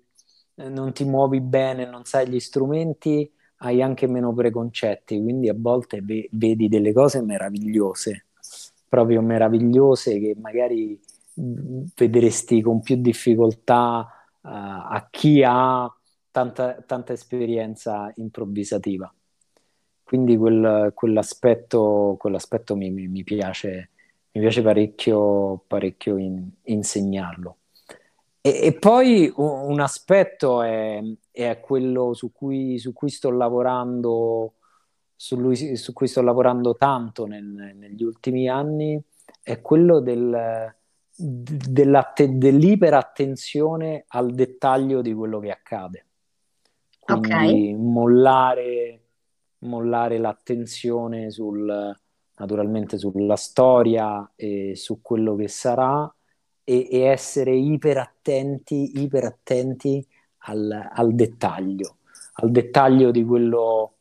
non ti muovi bene, non sai gli strumenti, hai anche meno preconcetti, quindi a volte ve- vedi delle cose meravigliose, proprio meravigliose che magari vedresti con più difficoltà eh, a chi ha tanta, tanta esperienza improvvisativa. Quindi quel- quell'aspetto, quell'aspetto mi, mi- mi piace, mi piace parecchio, parecchio in- insegnarlo. E, e poi un aspetto è, è quello su cui, su cui sto lavorando, su, lui- su cui sto lavorando tanto nel- negli ultimi anni, è quello del, dell'iperattenzione al dettaglio di quello che accade. Quindi mollare, mollare l'attenzione sul, naturalmente sulla storia e su quello che sarà e, e essere iperattenti, iperattenti al, al dettaglio, al dettaglio di quello,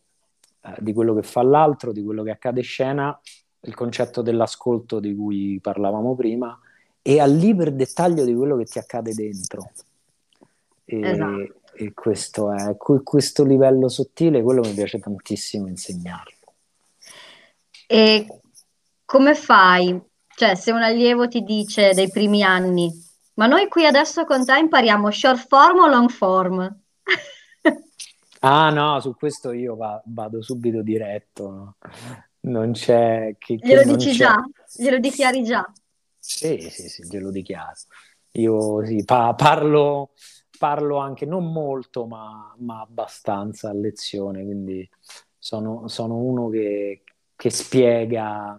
eh, di quello che fa l'altro, di quello che accade in scena, il concetto dell'ascolto di cui parlavamo prima, e all'iperdettaglio di quello che ti accade dentro. E, Esatto. E questo è que- questo livello sottile, quello mi piace tantissimo insegnarlo. E come fai? Cioè, se un allievo ti dice dei primi anni, ma noi qui adesso con te impariamo short form o long form? Ah no, su questo io va- vado subito diretto, no? Non c'è che, che Glielo dici c'è. già? Glielo dichiari già? Sì, sì, sì, glielo dichiaro. Io sì, pa- parlo, parlo anche non molto, ma, ma abbastanza a lezione, quindi sono, sono uno che, che spiega,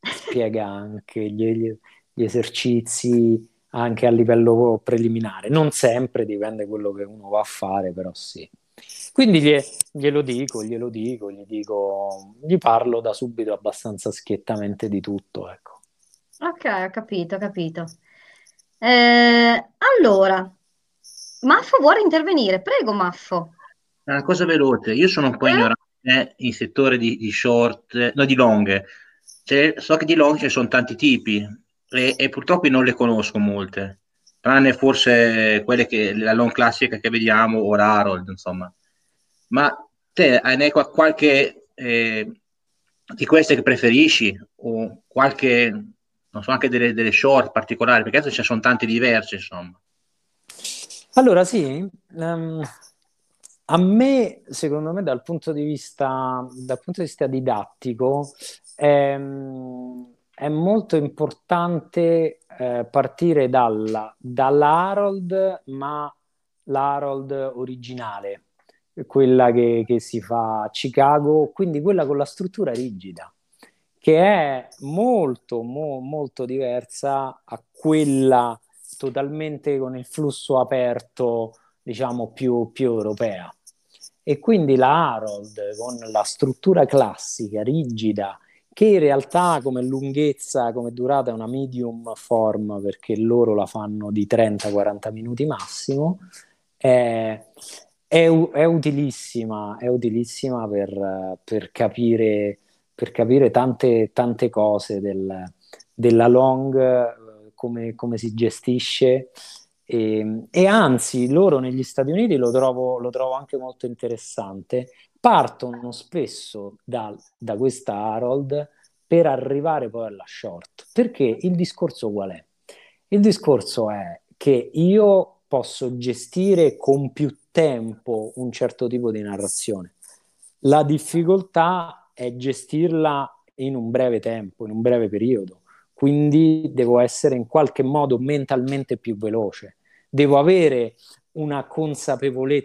spiega anche gli, gli esercizi anche a livello preliminare. Non sempre, dipende quello che uno va a fare, però sì. Quindi glie- glielo dico, glielo dico, gli dico, gli parlo da subito abbastanza schiettamente di tutto, ecco. Ok, ho capito, ho capito. Eh, allora, Maffo vuole intervenire. Prego, Maffo. Una cosa veloce, io sono un po' Eh? ignorante in settore di, di short, no di long. Cioè, so che di long ci sono tanti tipi e, e purtroppo non le conosco molte, tranne forse quelle che la long classica che vediamo o Harold, insomma. Ma te hai ne hai qua- qualche eh, di queste che preferisci o qualche non so, anche delle, delle short particolari, perché adesso ce ne sono tanti diversi, insomma. Allora sì, um, a me, secondo me, dal punto di vista, punto di vista didattico, è, è molto importante eh, partire dalla, dalla Harold, ma l'Harold originale, quella che, che si fa a Chicago, quindi quella con la struttura rigida che è molto, mo, molto diversa a quella totalmente con il flusso aperto, diciamo, più, più europea. E quindi la Harold con la struttura classica, rigida, che in realtà come lunghezza, come durata è una medium form perché loro la fanno di 30-40 minuti massimo, è, è, è utilissima, è utilissima per, per capire per capire tante, tante cose del, della long, come, come si gestisce. E, e, anzi, loro negli Stati Uniti lo trovo, lo trovo anche molto interessante. Partono spesso da, da questa Harold per arrivare poi alla short. Perché il discorso qual è? Il discorso è che io posso gestire con più tempo un certo tipo di narrazione. La difficoltà è gestirla in un breve tempo, in un breve periodo. Quindi devo essere in qualche modo mentalmente più veloce. Devo avere una consapevolezza